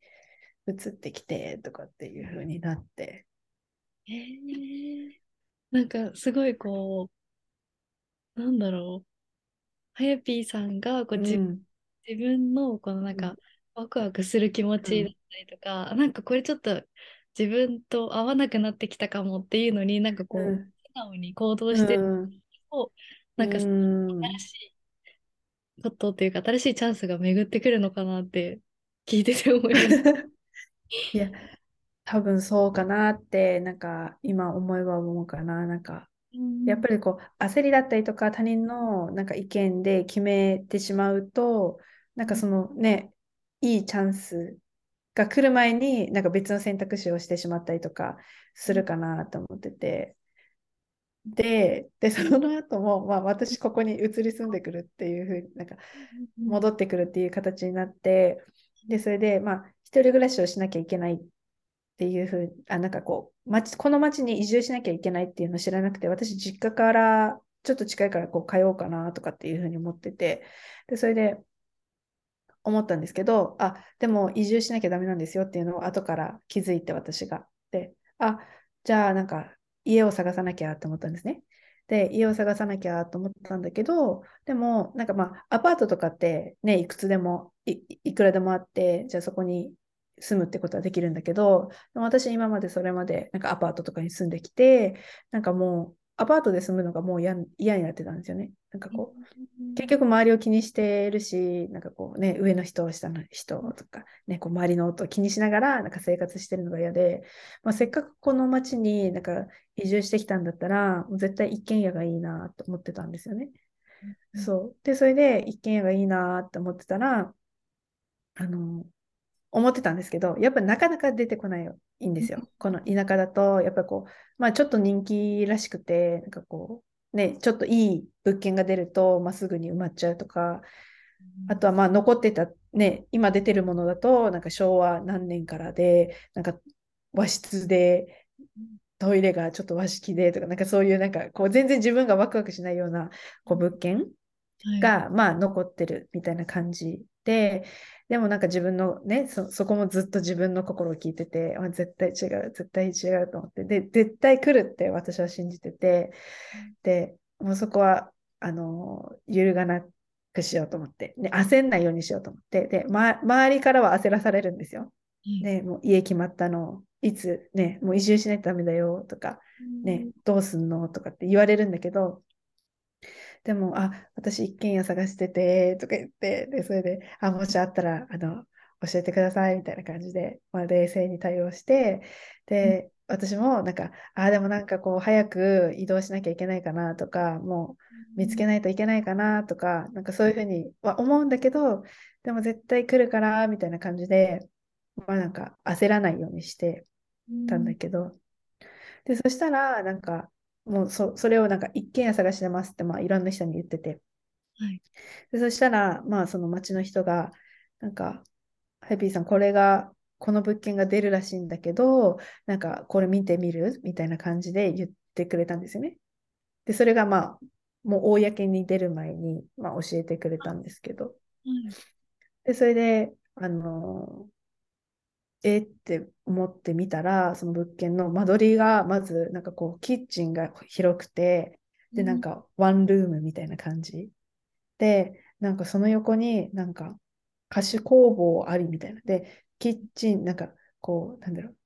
移ってきてとかっていう風になって。えー、なんかすごいこう、なんだろう。はやぴーさんがこう、うん、自分のこのなんか、ワクワクする気持ちだったりとか、うん、なんかこれちょっと自分と合わなくなってきたかもっていうのになんかこう、うん、素直に行動してると、うん、なんか新しいことっていうか新しいチャンスが巡ってくるのかなって聞いてて思いました。いや多分そうかなってなんか今思えば思うかななんかやっぱりこう焦りだったりとか他人のなんか意見で決めてしまうとなんかそのねいいチャンスが来る前になんか別の選択肢をしてしまったりとかするかなと思ってて。で、でその後も、まあ、私ここに移り住んでくるっていうふうになんか戻ってくるっていう形になってでそれでまあ一人暮らしをしなきゃいけないっっていうふうあなんかこう町この町に移住しなきゃいけないっていうのを知らなくて私実家からちょっと近いからこう通おうかなとかっていうふうに思っててでそれで思ったんですけど、あ、でも移住しなきゃダメなんですよっていうのを後から気づいて私が。で、あ、じゃあなんか家を探さなきゃって思ったんですね。で、家を探さなきゃと思ったんだけど、でもなんかまあアパートとかってね、いくつでも、いくらでもあって、じゃあそこに住むってことはできるんだけど、私今までそれまでなんかアパートとかに住んできて、なんかもうアパートで住むのがもう嫌になってたんですよね。なんかこう、結局周りを気にしてるし、なんかこうね、上の人、下の人とか、ね、こう周りの音を気にしながら、なんか生活してるのが嫌で、まあ、せっかくこの町になんか移住してきたんだったら、もう絶対一軒家がいいなと思ってたんですよね。そう。で、それで一軒家がいいなって思ってたら、あの、思ってたんですけど、やっぱなかなか出てこないいんですよ。この田舎だと、やっぱこう、まあちょっと人気らしくて、なんかこう、ね、ちょっといい物件が出ると、まあ、すぐに埋まっちゃうとか、あとはまあ残ってた、ね、今出てるものだと、なんか昭和何年からで、なんか和室で、トイレがちょっと和式でとか、なんかそういうなんかこう全然自分がワクワクしないようなこう物件が、はい、まあ残ってるみたいな感じで、でもなんか自分のね、そそこもずっと自分の心を聞いてて、あ絶対違う、絶対違うと思って、で、絶対来るって私は信じてて、で、もうそこは、あの、揺るがなくしようと思って、で焦んないようにしようと思って、で、ま、周りからは焦らされるんですよ。ね、もう家決まったの、いつね、もう移住しないとダメだよとか、ね、どうすんのとかって言われるんだけど、でも、あ、私一軒家探してて、とか言って、で、それで、あ、もしあったら、あの、教えてください、みたいな感じで、まあ、冷静に対応して、で、うん、私も、なんか、あ、でもなんかこう、早く移動しなきゃいけないかなとか、もう見つけないといけないかなとか、なんかそういうふうには思うんだけど、でも絶対来るから、みたいな感じで、まあなんか焦らないようにしてたんだけど、で、そしたら、なんか、もうそそれをなんか一軒家探してますって、まあ、いろんな人に言ってて、はい、でそしたら、まあ、その町の人が、なんか、ハイピーさん、これが、この物件が出るらしいんだけど、なんか、これ見てみるみたいな感じで言ってくれたんですよね。で、それがまあ、もう公に出る前に、まあ、教えてくれたんですけど、うん、でそれであのえって思ってみたらその物件の間取りがまずなんかこうキッチンが広くてでなんかワンルームみたいな感じ、でなんかその横になんか菓子工房ありみたいな。でキッチンなんかこうなんだろう。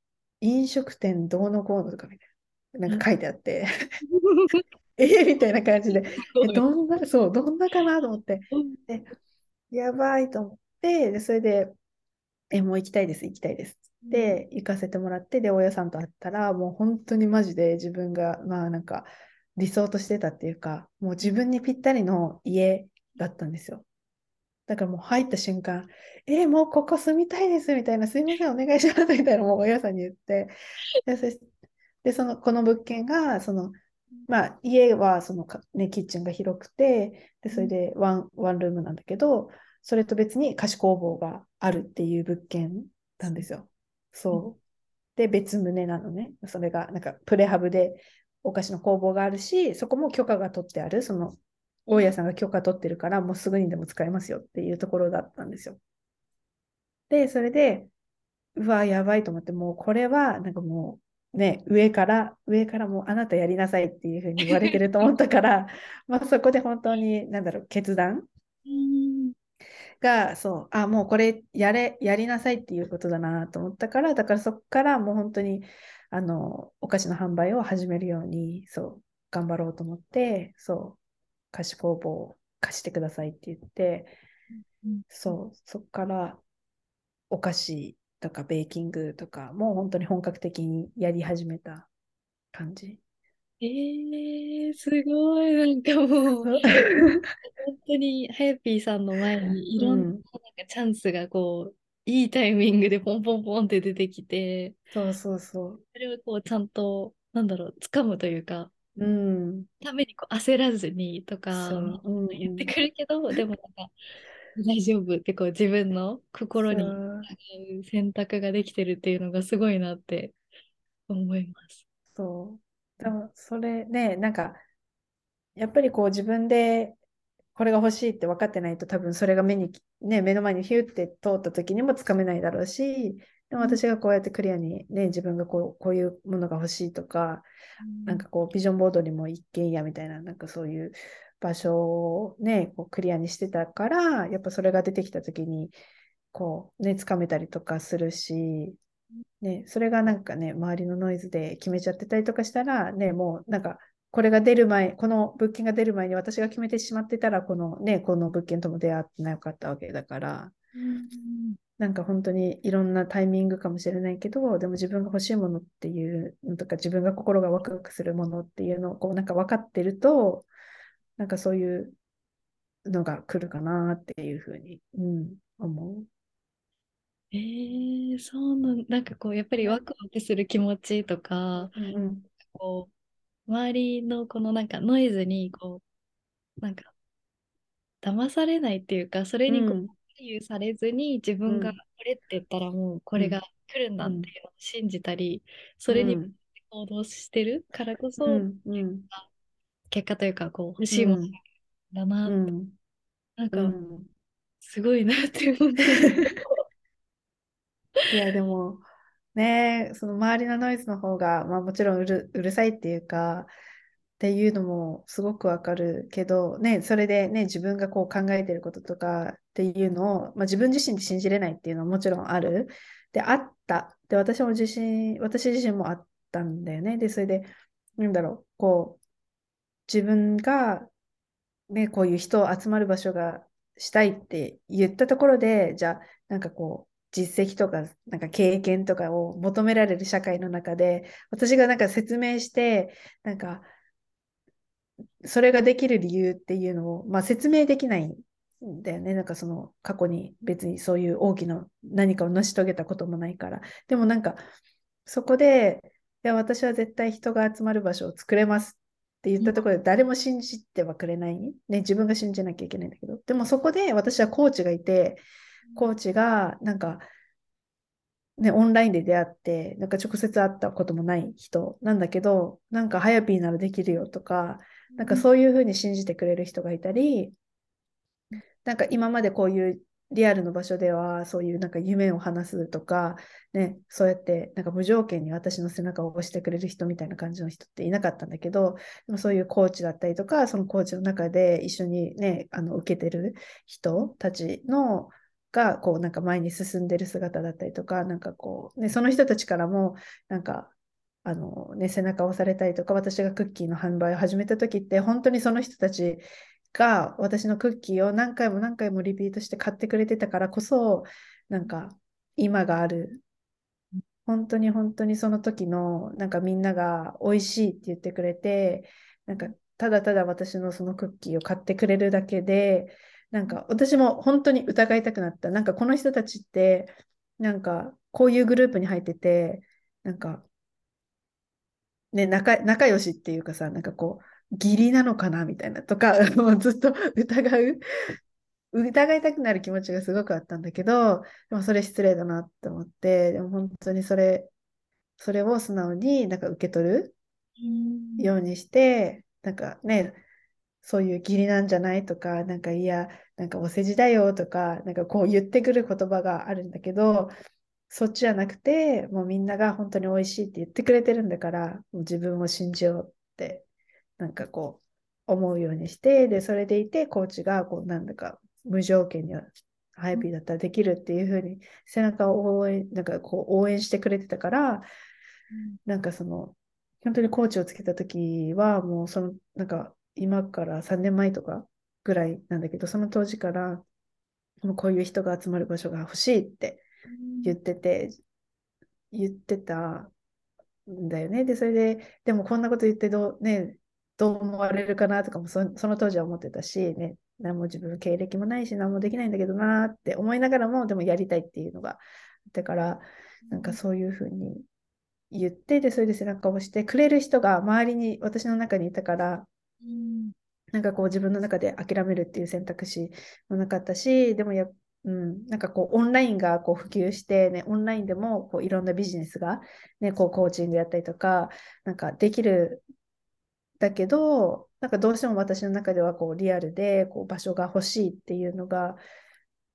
飲食店どうのこうのとかみたいな。なんか書いてあって、えみたいな感じで、えどんな、そう、どんなかなと思って、でやばいと思って、でそれで、え、もう行きたいです、行きたいです。で、行かせてもらって、で、大家さんと会ったら、もう本当にマジで自分が、まあなんか、理想としてたっていうか、もう自分にぴったりの家だったんですよ。だからもう入った瞬間、えー、もうここ住みたいですみたいな、すいません、お願いしますみたいな、もう大家さんに言って、で、そでそのこの物件が、そのまあ、家はそのね、キッチンが広くてでそれでワンワンルームなんだけどそれと別に菓子工房があるっていう物件なんですよ。そう。で別棟なのね。それがなんかプレハブでお菓子の工房があるしそこも許可が取ってあるその大家さんが許可取ってるからもうすぐにでも使えますよっていうところだったんですよ。でそれでうわやばいと思ってもうこれはなんかもうね、上から、上からもうあなたやりなさいっていうふうに言われてると思ったから、まあそこで本当に、なんだろう、決断が、そう、あ、もうこれやれ、やりなさいっていうことだなと思ったから、だからそこからもう本当に、あの、お菓子の販売を始めるように、そう、頑張ろうと思って、そう、菓子工房を貸してくださいって言って、そう、そこからお菓子とかベーキングとかも本当に本格的にやり始めた感じ。えー、すごい、なんかもう、本当にハヤピーさんの前にいろんななんかチャンスがこう、いいタイミングでポンポンポンって出てきて、そうそうそう。それをこうちゃんと、なんだろう、掴むというか、うん、ためにこう焦らずにとか、う。ん、言ってくるけど、でもなんか、大丈夫ってこう自分の心に選択ができてるっていうのがすごいなって思います。そう。でもそれね、なんかやっぱりこう自分でこれが欲しいって分かってないと多分それが目に、ね、目の前にヒューって通った時にもつかめないだろうし、でも私がこうやってクリアにね、自分がこうこういうものが欲しいとか、うん、なんかこうビジョンボードにも一軒家みたいな、なんかそういう場所をね、こうクリアにしてたから、やっぱそれが出てきた時に、こうね、つかめたりとかするし、ね、それがなんかね、周りのノイズで決めちゃってたりとかしたら、ね、もうなんか、これが出る前、この物件が出る前に私が決めてしまってたら、このね、この物件とも出会ってなかったわけだから、うん、なんか本当にいろんなタイミングかもしれないけど、でも自分が欲しいものっていうのとか、自分が心がワクワクするものっていうのをこうなんか分かってると、なんかそういうのが来るかなっていうふうに、うん、思う。えー、そうなん、なんかこう、やっぱりワクワクする気持ちとか、うんうん、こう、周りのこのなんかノイズに、こう、なんか、騙されないっていうか、それにこう、左右されずに、自分がこれって言ったらもうこれが来るんだっていうのを信じたり、それに行動してるからこそ、うん。うん、結果というか、こう、欲しいものだなうん、なんか、すごいなって思って。いや、でも、ね、その周りのノイズの方が、まあもちろんうるうるさいっていうか、っていうのもすごくわかるけど、ね、それでね、自分がこう考えてることとかっていうのを、まあ、自分自身で信じれないっていうのはもちろんある。で、あった。で、私も自身、私自身もあったんだよね。で、それで、なんだろう、こう、自分が、ね、こういう人を集まる場所がしたいって言ったところで、じゃあ、なんかこう、実績とか、なんか経験とかを求められる社会の中で、私がなんか説明して、なんか、それができる理由っていうのを、まあ、説明できないんだよね。なんかその過去に別にそういう大きな何かを成し遂げたこともないから。でもなんか、そこで、いや、私は絶対人が集まる場所を作れますって言ったところで誰も信じてはくれない、ね、自分が信じなきゃいけないんだけど、でもそこで私はコーチがいて、コーチがなんか、ね、オンラインで出会って、なんか直接会ったこともない人なんだけど、なんかハヤピーならできるよとか、なんかそういうふうに信じてくれる人がいたり、なんか今までこういうリアルの場所ではそういうなんか夢を話すとか、ね、そうやってなんか無条件に私の背中を押してくれる人みたいな感じの人っていなかったんだけど、でもそういうコーチだったりとか、そのコーチの中で一緒にね、あの受けてる人たちのがこうなんか前に進んでる姿だったりとか、なんかこう、ね、その人たちからもなんかあのね、背中を押されたりとか、私がクッキーの販売を始めた時って、本当にその人たちが私のクッキーを何回も何回もリピートして買ってくれてたからこそ、なんか今がある。本当に本当にその時の、なんかみんなが美味しいって言ってくれて、なんかただただ私のそのクッキーを買ってくれるだけで、なんか私も本当に疑いたくなった。なんかこの人たちって、なんかこういうグループに入ってて、なんかね、仲仲良しっていうかさ、なんかこう、義理なのかなみたいなとか、もうずっと 疑う、疑いたくなる気持ちがすごくあったんだけど、でもそれ失礼だなって思って、でも本当にそれ、それを素直になんか受け取るようにして、なんかね、そういう義理なんじゃないとか、なんかいや、なんかお世辞だよとか、なんかこう言ってくる言葉があるんだけど、そっちじゃなくて、もうみんなが本当に美味しいって言ってくれてるんだから、もう自分を信じようって、なんかこう、思うようにして、で、それでいて、コーチが、こう、なんだか、無条件にハイピーだったらできるっていうふうに、背中を応援、なんかこう、応援してくれてたから、なんかその、本当にコーチをつけた時は、もうその、なんか、今から3年前とかぐらいなんだけど、その当時から、もうこういう人が集まる場所が欲しいって言ってて、言ってたんだよね。で、それで、でもこんなこと言ってどう、ね、どう思われるかなとかもその当時は思ってたし、ね、何も自分経歴もないし、何もできないんだけどなって思いながらも、でもやりたいっていうのがあってから、なんかそういうふうに言って、で、それで背中を押してくれる人が周りに、私の中にいたから、なんかこう自分の中で諦めるっていう選択肢もなかったし、でもやうん、なんかこうオンラインがこう普及して、ね、オンラインでもこういろんなビジネスが、ね、こうコーチングやったりとかなんかできるだけどなんかどうしても私の中ではこうリアルでこう場所が欲しいっていうのが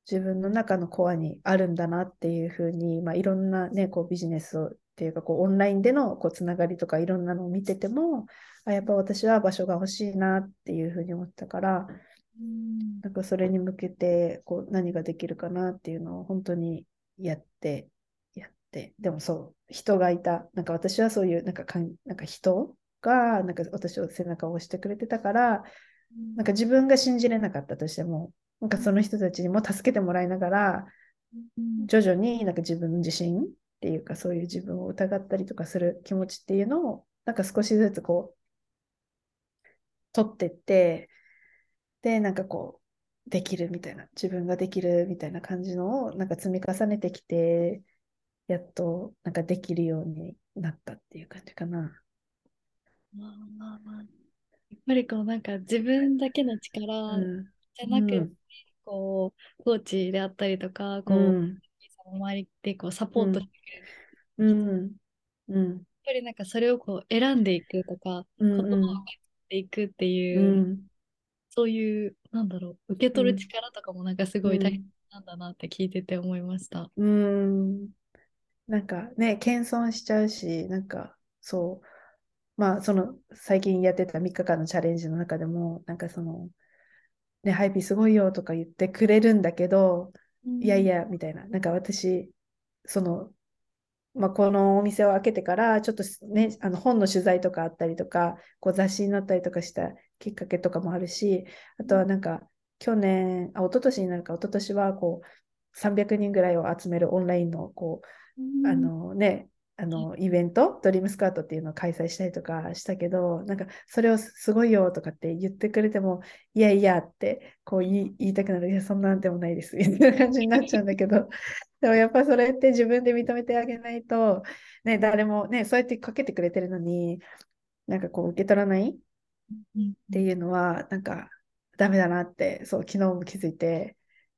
自分の中のコアにあるんだなっていうふうに、まあ、いろんな、ね、こうビジネスをっていうかこうオンラインでのこうつながりとかいろんなのを見ててもあやっぱ私は場所が欲しいなっていうふうに思ったから。なんかそれに向けてこう何ができるかなっていうのを本当にやってやって。でもそう人がいた。なんか私はそういうなんかかんなんか人がなんか私を背中を押してくれてたからなんか自分が信じれなかったとしてもなんかその人たちにも助けてもらいながら徐々になんか自分自身っていうかそういう自分を疑ったりとかする気持ちっていうのをなんか少しずつこう取ってってで、なんかこう、できるみたいな、自分ができるみたいな感じのを、なんか積み重ねてきて、やっと、なんかできるようになったっていう感じかな。まあまあまあ。やっぱりこう、なんか自分だけの力じゃなくて、うん、こう、コーチであったりとか、こう、うん、周りでこうサポートしてくれる。うん。うん。やっぱりなんかそれをこう選んでいくとか、言葉を書いていくっていうそういう、なんだろう、受け取る力とかもなんかすごい大変なんだなって聞いてて思いました。うん。なんかね、謙遜しちゃうし、なんかそう、まあその最近やってた3日間のチャレンジの中でも、なんかその、ね、ハイピーすごいよとか言ってくれるんだけど、うん、いやいや、みたいな、なんか私、そのまあ、このお店を開けてから、ちょっとね、あの本の取材とかあったりとか、こう雑誌に載ったりとかしたきっかけとかもあるし、あとはなんか、去年、あ、一昨年になるか、一昨年はこう、300人ぐらいを集めるオンラインの、こう、あのね、あのイベント、ドリームスカートっていうのを開催したりとかしたけど、なんかそれをすごいよとかって言ってくれても、いやいやってこう言いたくなる、いや、そんなんでもないですみたいな感じになっちゃうんだけど、でもやっぱそれって自分で認めてあげないと、ね、誰もね、そうやってかけてくれてるのに、なんかこう受け取らないっていうのは、なんかダメだなって、そう、昨日も気づいて、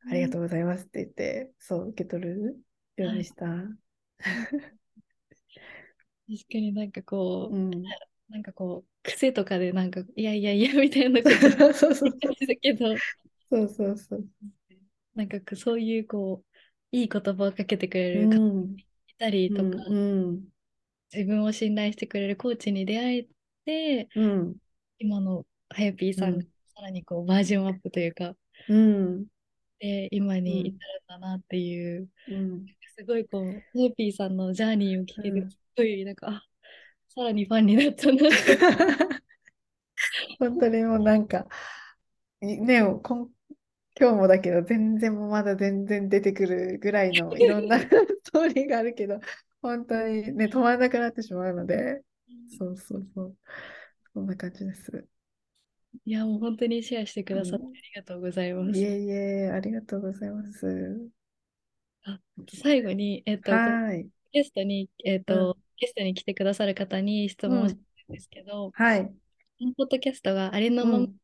ありがとうございますって言って、そう、受け取るようにした。確かになんかこう、うん、なんかこう癖とかでなんか、いやいやいやみたいなことそうそうけど、そう。そうそう。なんかそういうこう、いい言葉をかけてくれる方いたりとか、うん自分を信頼してくれるコーチに出会えて、うん今のはやぴーさんがさらにこうバージョンアップというか、うん。で、今に至るんだなっていう、うんすごいこう、はやぴーさんのジャーニーを聞けうんる、すごいなんか、あ、さらにファンになったなって。本当にもうなんか、いね、こん今日もだけど、全然まだ全然出てくるぐらいの いろんな ストーリーがあるけど、本当にね、止まらなくなってしまうので、そうそうそう、そんな感じです。いや、もう本当にシェアしてくださってうんありがとうございます。いえいえ、ありがとうございます。あ最後に、えっと、はい、ゲストに、えっうと、ゲストに来てくださる方に質問をしたんですけど、はい、このポッドキャストがありのままうん、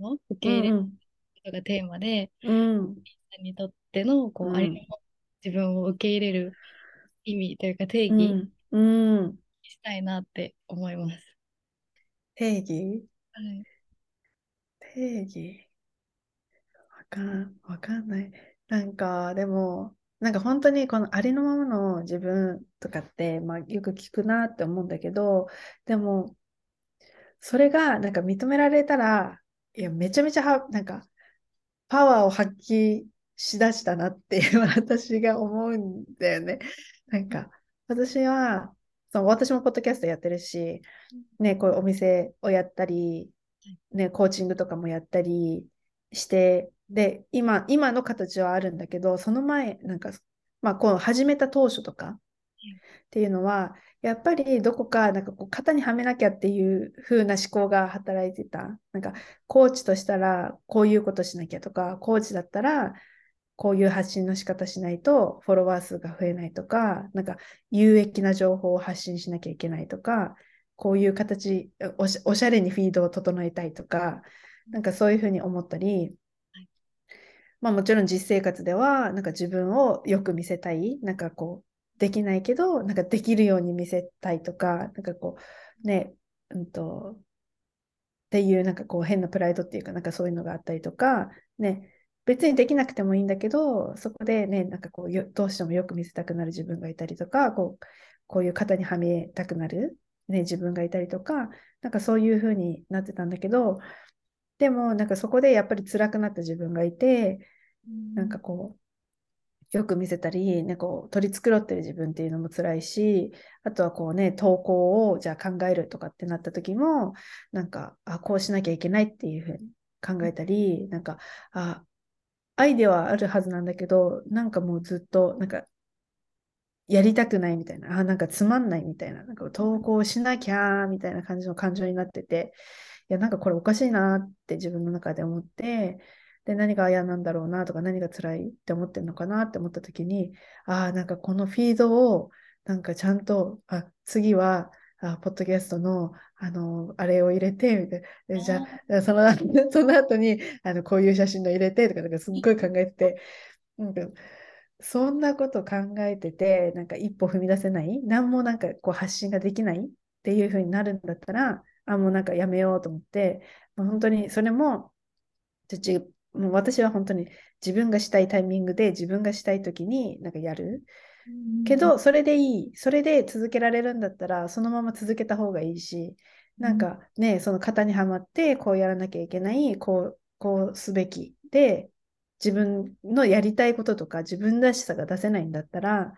の受うけ入れるん、ことがテーマで、うん、にとってのこう、うん。ありのまま自分を受け入れる意味というか定う義ん、うん、したいなって思います。定義？はい、定義？わかん、わかんない。なんか、でも、なんか本当にこのありのままの自分とかって、まあ、よく聞くなって思うんだけど、でも、それがなんか認められたら、いや、めちゃめちゃは、なんか、パワーを発揮しだしたなっていう 私が思うんだよね。なんか、私は、その私もポッドキャストやってるし、ね、こういうお店をやったり、ね、コーチングとかもやったりして、で、今、今の形はあるんだけど、その前、なんか、まあ、こう始めた当初とかっていうのは、やっぱりどこか、なんかこう、型にはめなきゃっていう風な思考が働いてた。なんか、コーチとしたら、こういうことしなきゃとか、コーチだったら、こういう発信の仕方しないとフォロワー数が増えないとか、なんか有益な情報を発信しなきゃいけないとか、こういう形おし、おしゃれにフィードを整えたいとか、なんかそういうふうに思ったり、まあもちろん実生活では、なんか自分をよく見せたい、なんかこう、できないけど、なんかできるように見せたいとか、なんかこう、ね、うんと、っていうなんかこう変なプライドっていうかなんかそういうのがあったりとか、ね、別にできなくてもいいんだけど、そこでね、なんかこう、どうしてもよく見せたくなる自分がいたりとか、こう、こういう型にはめたくなる、ね、自分がいたりとか、なんかそういう風になってたんだけど、でもなんかそこでやっぱり辛くなった自分がいて、なんかこう、よく見せたり、ね、こう取り繕ってる自分っていうのも辛いし、あとはこうね、投稿をじゃあ考えるとかってなった時も、なんか、あ、こうしなきゃいけないっていうふうに考えたり、なんか、あ、アイデアはあるはずなんだけど、なんかもうずっと、なんか、やりたくないみたいな、あ、なんかつまんないみたいな、なんか投稿しなきゃみたいな感じの感情になってて、いや、なんかこれおかしいなって自分の中で思って、で、何が嫌なんだろうなとか、何が辛いって思ってるのかなって思った時に、ああ、なんかこのフィードを、なんかちゃんと、あ、次は、あ、ポッドキャストの、あの、あれを入れて、みたいな。でじゃあ、その、その後に、あの、こういう写真の入れて、とか、なんかすっごい考えてて、なんか、そんなこと考えてて、なんか一歩踏み出せない、何もなんかこう発信ができないっていう風になるんだったら、あ、もうなんかやめようと思って、まあ、本当にそれも、じもう私は本当に自分がしたいタイミングで自分がしたい時になんかやる。けど、それでいい。それで続けられるんだったら、そのまま続けた方がいいし、なんかね、その型にはまって、こうやらなきゃいけない、こう、こうすべき。で、自分のやりたいこととか自分らしさが出せないんだったら、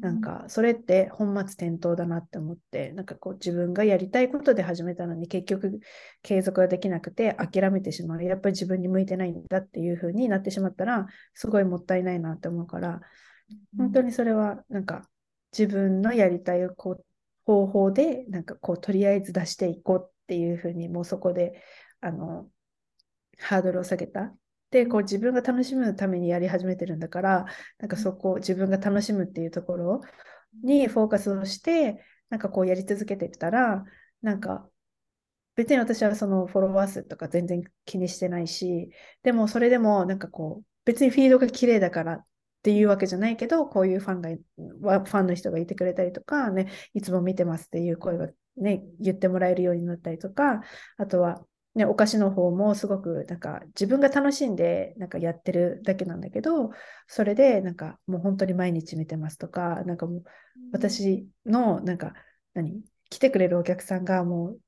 なんかそれって本末転倒だなって思って、なんかこう自分がやりたいことで始めたのに結局継続ができなくて諦めてしまう。やっぱり自分に向いてないんだっていう風になってしまったら、すごいもったいないなって思うから、本当にそれはなんか自分のやりたいこう方法で、なんかこうとりあえず出していこうっていう風にもうそこであのハードルを下げた。で、こう自分が楽しむためにやり始めてるんだから、なんかそこ、自分が楽しむっていうところにフォーカスをして、なんかこうやり続けてたら、なんか別に私はそのフォロワー数とか全然気にしてないし、でもそれでもなんかこう、別にフィードが綺麗だからっていうわけじゃないけど、こういうファンが、ファンの人がいてくれたりとか、ね、いつも見てますっていう声がね、言ってもらえるようになったりとか、あとは、ね、お菓子の方もすごくなんか自分が楽しんでなんかやってるだけなんだけどそれでなんかもう本当に毎日見てますとかなんかもう私のなんか何来てくれるお客さんがもう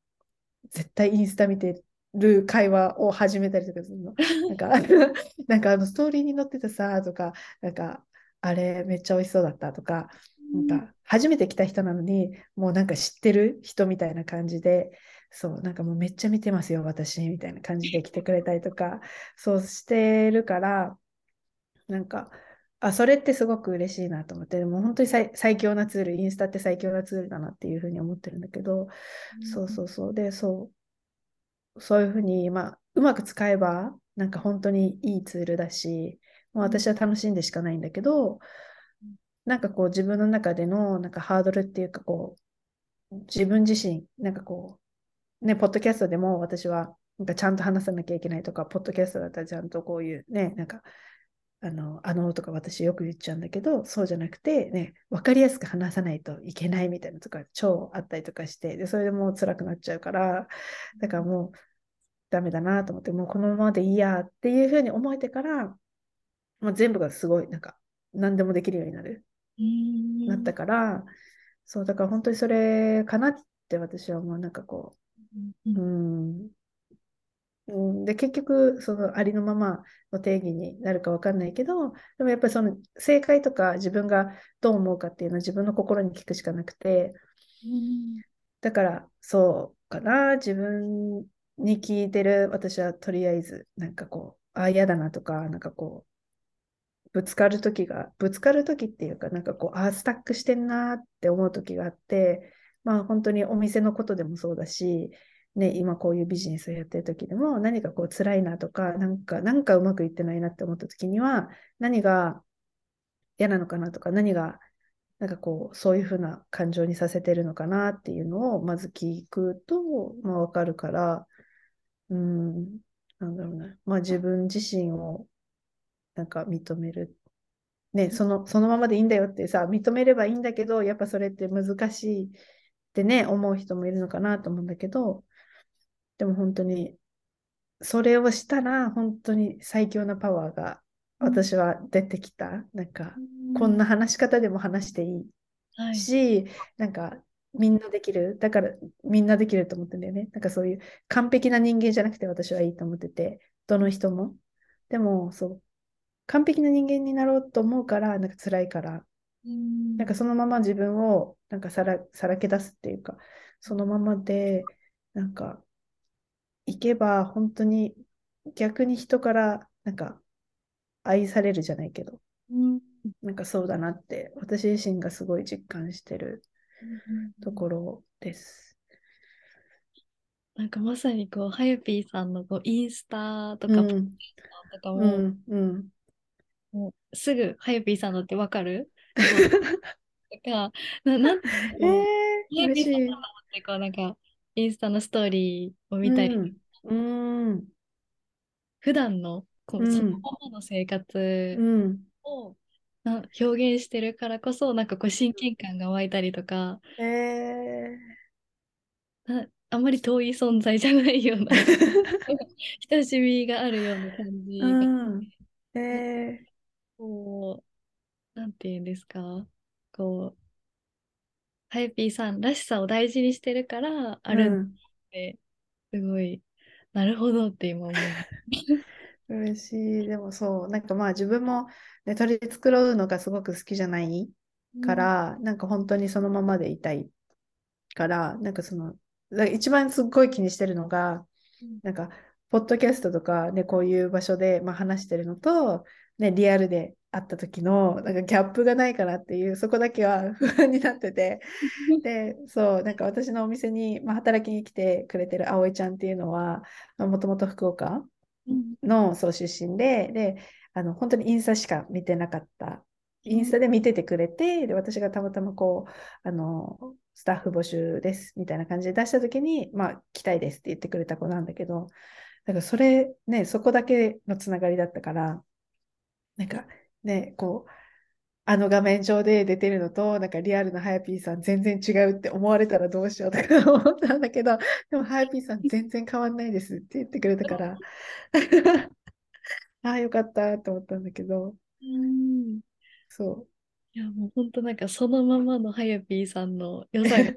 絶対インスタ見てる会話を始めたりとかするの。なんか なんかあのストーリーに載ってたさとかなんかあれめっちゃ美味しそうだったとかなんか初めて来た人なのにもうなんか知ってる人みたいな感じでそうなんかもうめっちゃ見てますよ私みたいな感じで来てくれたりとか そうしてるからなんかあそれってすごく嬉しいなと思ってもう本当に最最強なツールインスタって最強なツールだなっていうふうに思ってるんだけど、うん、そうそうそうでそうそういうふうに、まあ、うまく使えばなんか本当にいいツールだしもう私は楽しんでしかないんだけど、なんかこう自分の中でのなんかハードルっていうかこう自分自身なんかこうねポッドキャストでも私はなんかちゃんと話さなきゃいけないとかポッドキャストだったらちゃんとこういうねなんかあのあのとか私よく言っちゃうんだけどそうじゃなくてね分かりやすく話さないといけないみたいなとか超あったりとかしてでそれでもう辛くなっちゃうからだからもうダメだなと思ってもうこのままでいいやっていうふうに思えてからまあ、全部がすごいなんか何でもできるようになるなったからそうだから本当にそれかなって私はもうなんかこう、うん、うん、で結局そのありのままの定義になるか分かんないけどでもやっぱりその正解とか自分がどう思うかっていうのは自分の心に聞くしかなくて、うん、だからそうかな。自分に聞いてる私はとりあえずなんかこうああ嫌だなとかなんかこうぶつかる時が、ぶつかる時っていうか、なんかこう、ああ、スタックしてんなって思う時があって、まあ本当にお店のことでもそうだし、ね、今こういうビジネスをやってる時でも何かこう辛いなとか、なんか、なんかうまくいってないなって思った時には、何が嫌なのかなとか、何がなんかこう、そういうふうな感情にさせてるのかなっていうのをまず聞くと、まあわかるから、うん、なんだろうな、まあ自分自身をなんか認める。ね、そのそのままでいいんだよってさ、認めればいいんだけど、やっぱそれって難しいってね、思う人もいるのかなと思うんだけど、でも本当に、それをしたら、本当に最強なパワーが私は出てきた。なんか、こんな話し方でも話していいし、はい、なんか、みんなできる。だから、みんなできると思ってんだよね。なんかそういう完璧な人間じゃなくて私はいいと思ってて、どの人も。でも、そう、完璧な人間になろうと思うから、なんか辛いから、んなんかそのまま自分をなんかさらさらけ出すっていうか、そのままで、なんか、いけば本当に逆に人からなんか愛されるじゃないけど、うん、なんかそうだなって私自身がすごい実感してるところです。なんかまさにこう、はゆぴーさんのこうインスタとか、うん、とかも、うんうん、もうすぐはゆぴーさんだってわかる？とか、ななんていうの、えー、はゆぴーさんだってこうなんか、インスタのストーリーを見たり、うん、うん。普段のこう、そのままの生活を、な表現してるからこそ、なんかこう親近感が湧いたりとか、えー、あんまり遠い存在じゃないような 親しみがあるような感じが、うん、えー、こう、なんていうんですか、こう、ハイピーさんらしさを大事にしてるからあるんって、うん、すごい、なるほどって今思う。嬉しい。でもそう、なんかまあ自分も、ね、取り繕うのがすごく好きじゃないから、うん、なんか本当にそのままでいたいから、なんかその、一番すっごい気にしてるのが、うん、なんか、ポッドキャストとか、ね、こういう場所で、まあ、話してるのと、ね、リアルで会った時のなんかギャップがないかなっていうそこだけは不安になってて。でそうなんか私のお店に、まあ、働きに来てくれてる葵ちゃんっていうのはもともと福岡のそう出身でであの本当にインスタしか見てなかった。インスタで見ててくれてで私がたまたまこうあのスタッフ募集ですみたいな感じで出した時にまあ来たいですって言ってくれた子なんだけどだからそれねそこだけのつながりだったからなんかね、こう、あの画面上で出てるのと、なんかリアルなハヤピーさん全然違うって思われたらどうしようとか思ったんだけど、でもハヤピーさん全然変わんないですって言ってくれたから、ああ、よかったと思ったんだけど、うん、そう。いや、もう本当なんかそのままのハヤピーさんの良さが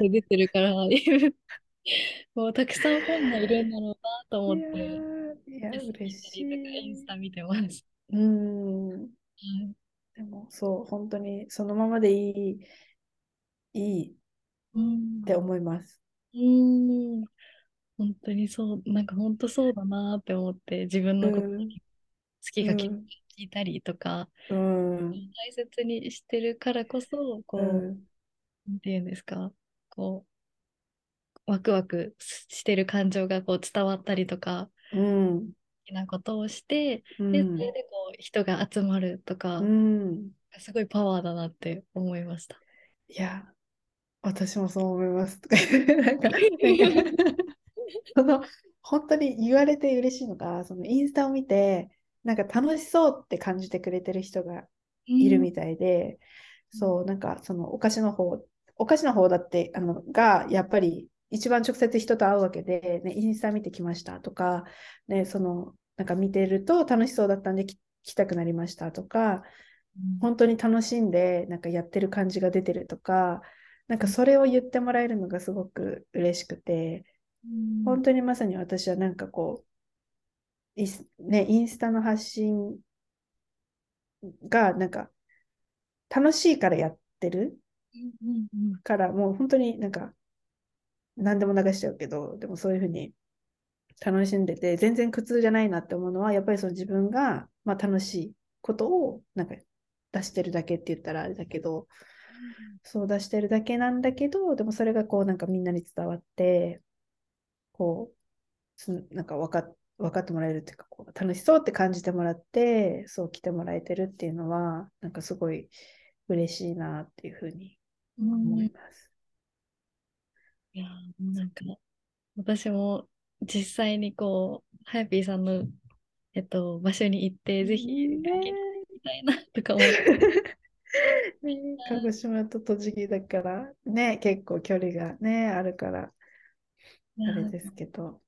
出てるから、もうたくさんファンがいるんだろうなと思って、いや、いや嬉しい。インスタ見てます。うん。でも、そう、本当にそのままでいい、いいって思います。うん。本当にそう、なんか本当そうだなって思って、自分のこと好きが聞いたりとか、うん、大切にしてるからこそ、こう、うん、なんていうんですか、こう、ワクワクしてる感情がこう伝わったりとか、うん、好きなことをして、うん、で、それでこう人が集まるとか、うん、すごいパワーだなって思いました。いや、私もそう思います。なんか、その本当に言われて嬉しいのが、そのインスタを見て、なんか楽しそうって感じてくれてる人がいるみたいで、うん、そう、なんかそのお菓子の方、お菓子の方だって、あの、が、やっぱり一番直接人と会うわけで、ね、インスタ見てきましたとか、ね、その、なんか見てると楽しそうだったんで来たくなりましたとか、うん、本当に楽しんで、なんかやってる感じが出てるとか、なんかそれを言ってもらえるのがすごく嬉しくて、本当にまさに私はなんかこう、いね、インスタの発信がなんか楽しいからやってるからもう本当になんか何でも流しちゃうけど、でもそういうふうに楽しんでて、全然苦痛じゃないなって思うのは、やっぱりその自分が、まあ、楽しいことをなんか出してるだけって言ったらあれだけど、そう出してるだけなんだけど、でもそれがこうなんかみんなに伝わって、こう、そのなんか分か分かってもらえるっていうかこう、楽しそうって感じてもらって、そう来てもらえてるっていうのは、なんかすごい嬉しいなっていうふうに思います。いや、なんか、私も実際にこう、ハヤピーさんの、えっと、場所に行って、ぜひ、みたいなとか思って。鹿児島と栃木だからね、結構距離がね、あるから、あれですけど。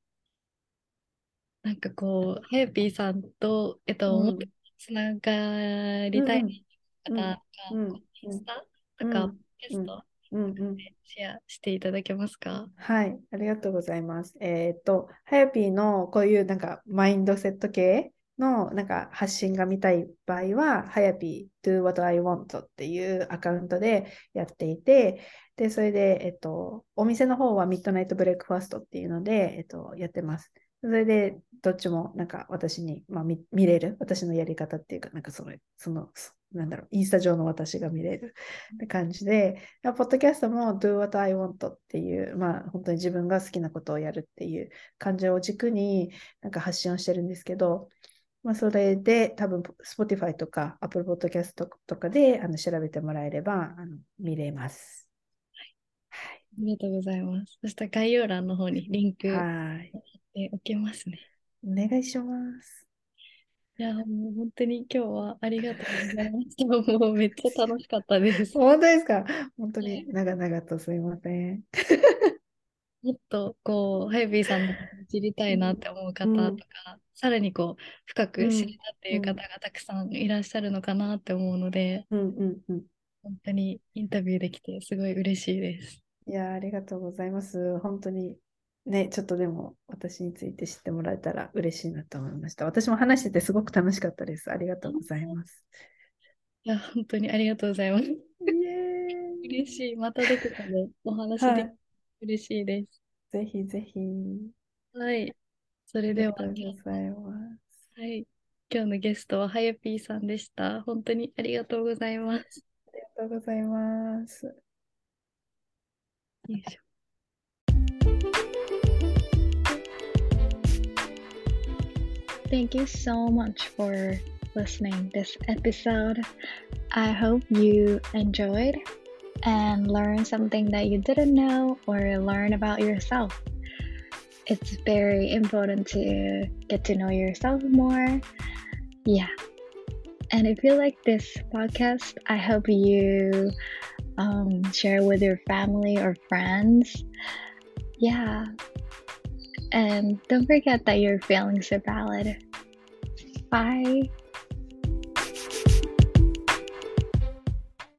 なんかこう、ハヤピーさんと、えっと、うん、つながりたい方が、うん、インスタとか、ゲスト、うんうん、シェアしていただけますか？はい、ありがとうございます。えっ、と、ハヤピーのこういうなんかマインドセット系のなんか発信が見たい場合は、はやぴ do what I want っていうアカウントでやっていて、で、それで、えっと、お店の方はミッドナイトブレイクファーストっていうので、えっと、やってます。それで、どっちもなんか私に、まあ、見れる、私のやり方っていうか、なんかその、その、なんだろう、インスタ上の私が見れるって感じで、ポッドキャストも Do What I Want っていう、まあ本当に自分が好きなことをやるっていう感じを軸になんか発信をしてるんですけど、まあ、それで多分 Spotify とか Apple Podcast とかであの調べてもらえればあの見れます。はい。ありがとうございます。そしたら概要欄の方にリンク貼っておきますね。お願いします。いや、もう本当に今日はありがとうございました。もうめっちゃ楽しかったです。本当ですか？本当に長々とすいません。もっとこう、ハイビーさんの知りたいなって思う方とか、うん、さらにこう、深く知りたっていう方がたくさんいらっしゃるのかなって思うので、うんうんうん、本当にインタビューできてすごい嬉しいです。いや、ありがとうございます。本当にね、ちょっとでも私について知ってもらえたら嬉しいなと思いました。私も話しててすごく楽しかったです。ありがとうございます。いや、本当にありがとうございます。嬉しい。またどこかでお話で、はい嬉しいです。ぜひぜひ。はい。それでは、ありがとうございます。はい。今日のゲストははやぴーさんでした。本当にありがとうございます。ありがとうございます。よいしょ。Thank you so much for listening this episode. I hope you enjoyed and learn something that you didn't know or learn about yourself. It's very important to get to know yourself more. Yeah. And if you like this podcast, I hope you um, share with your family or friends. Yeah. And don't forget that your feelings are valid. Bye.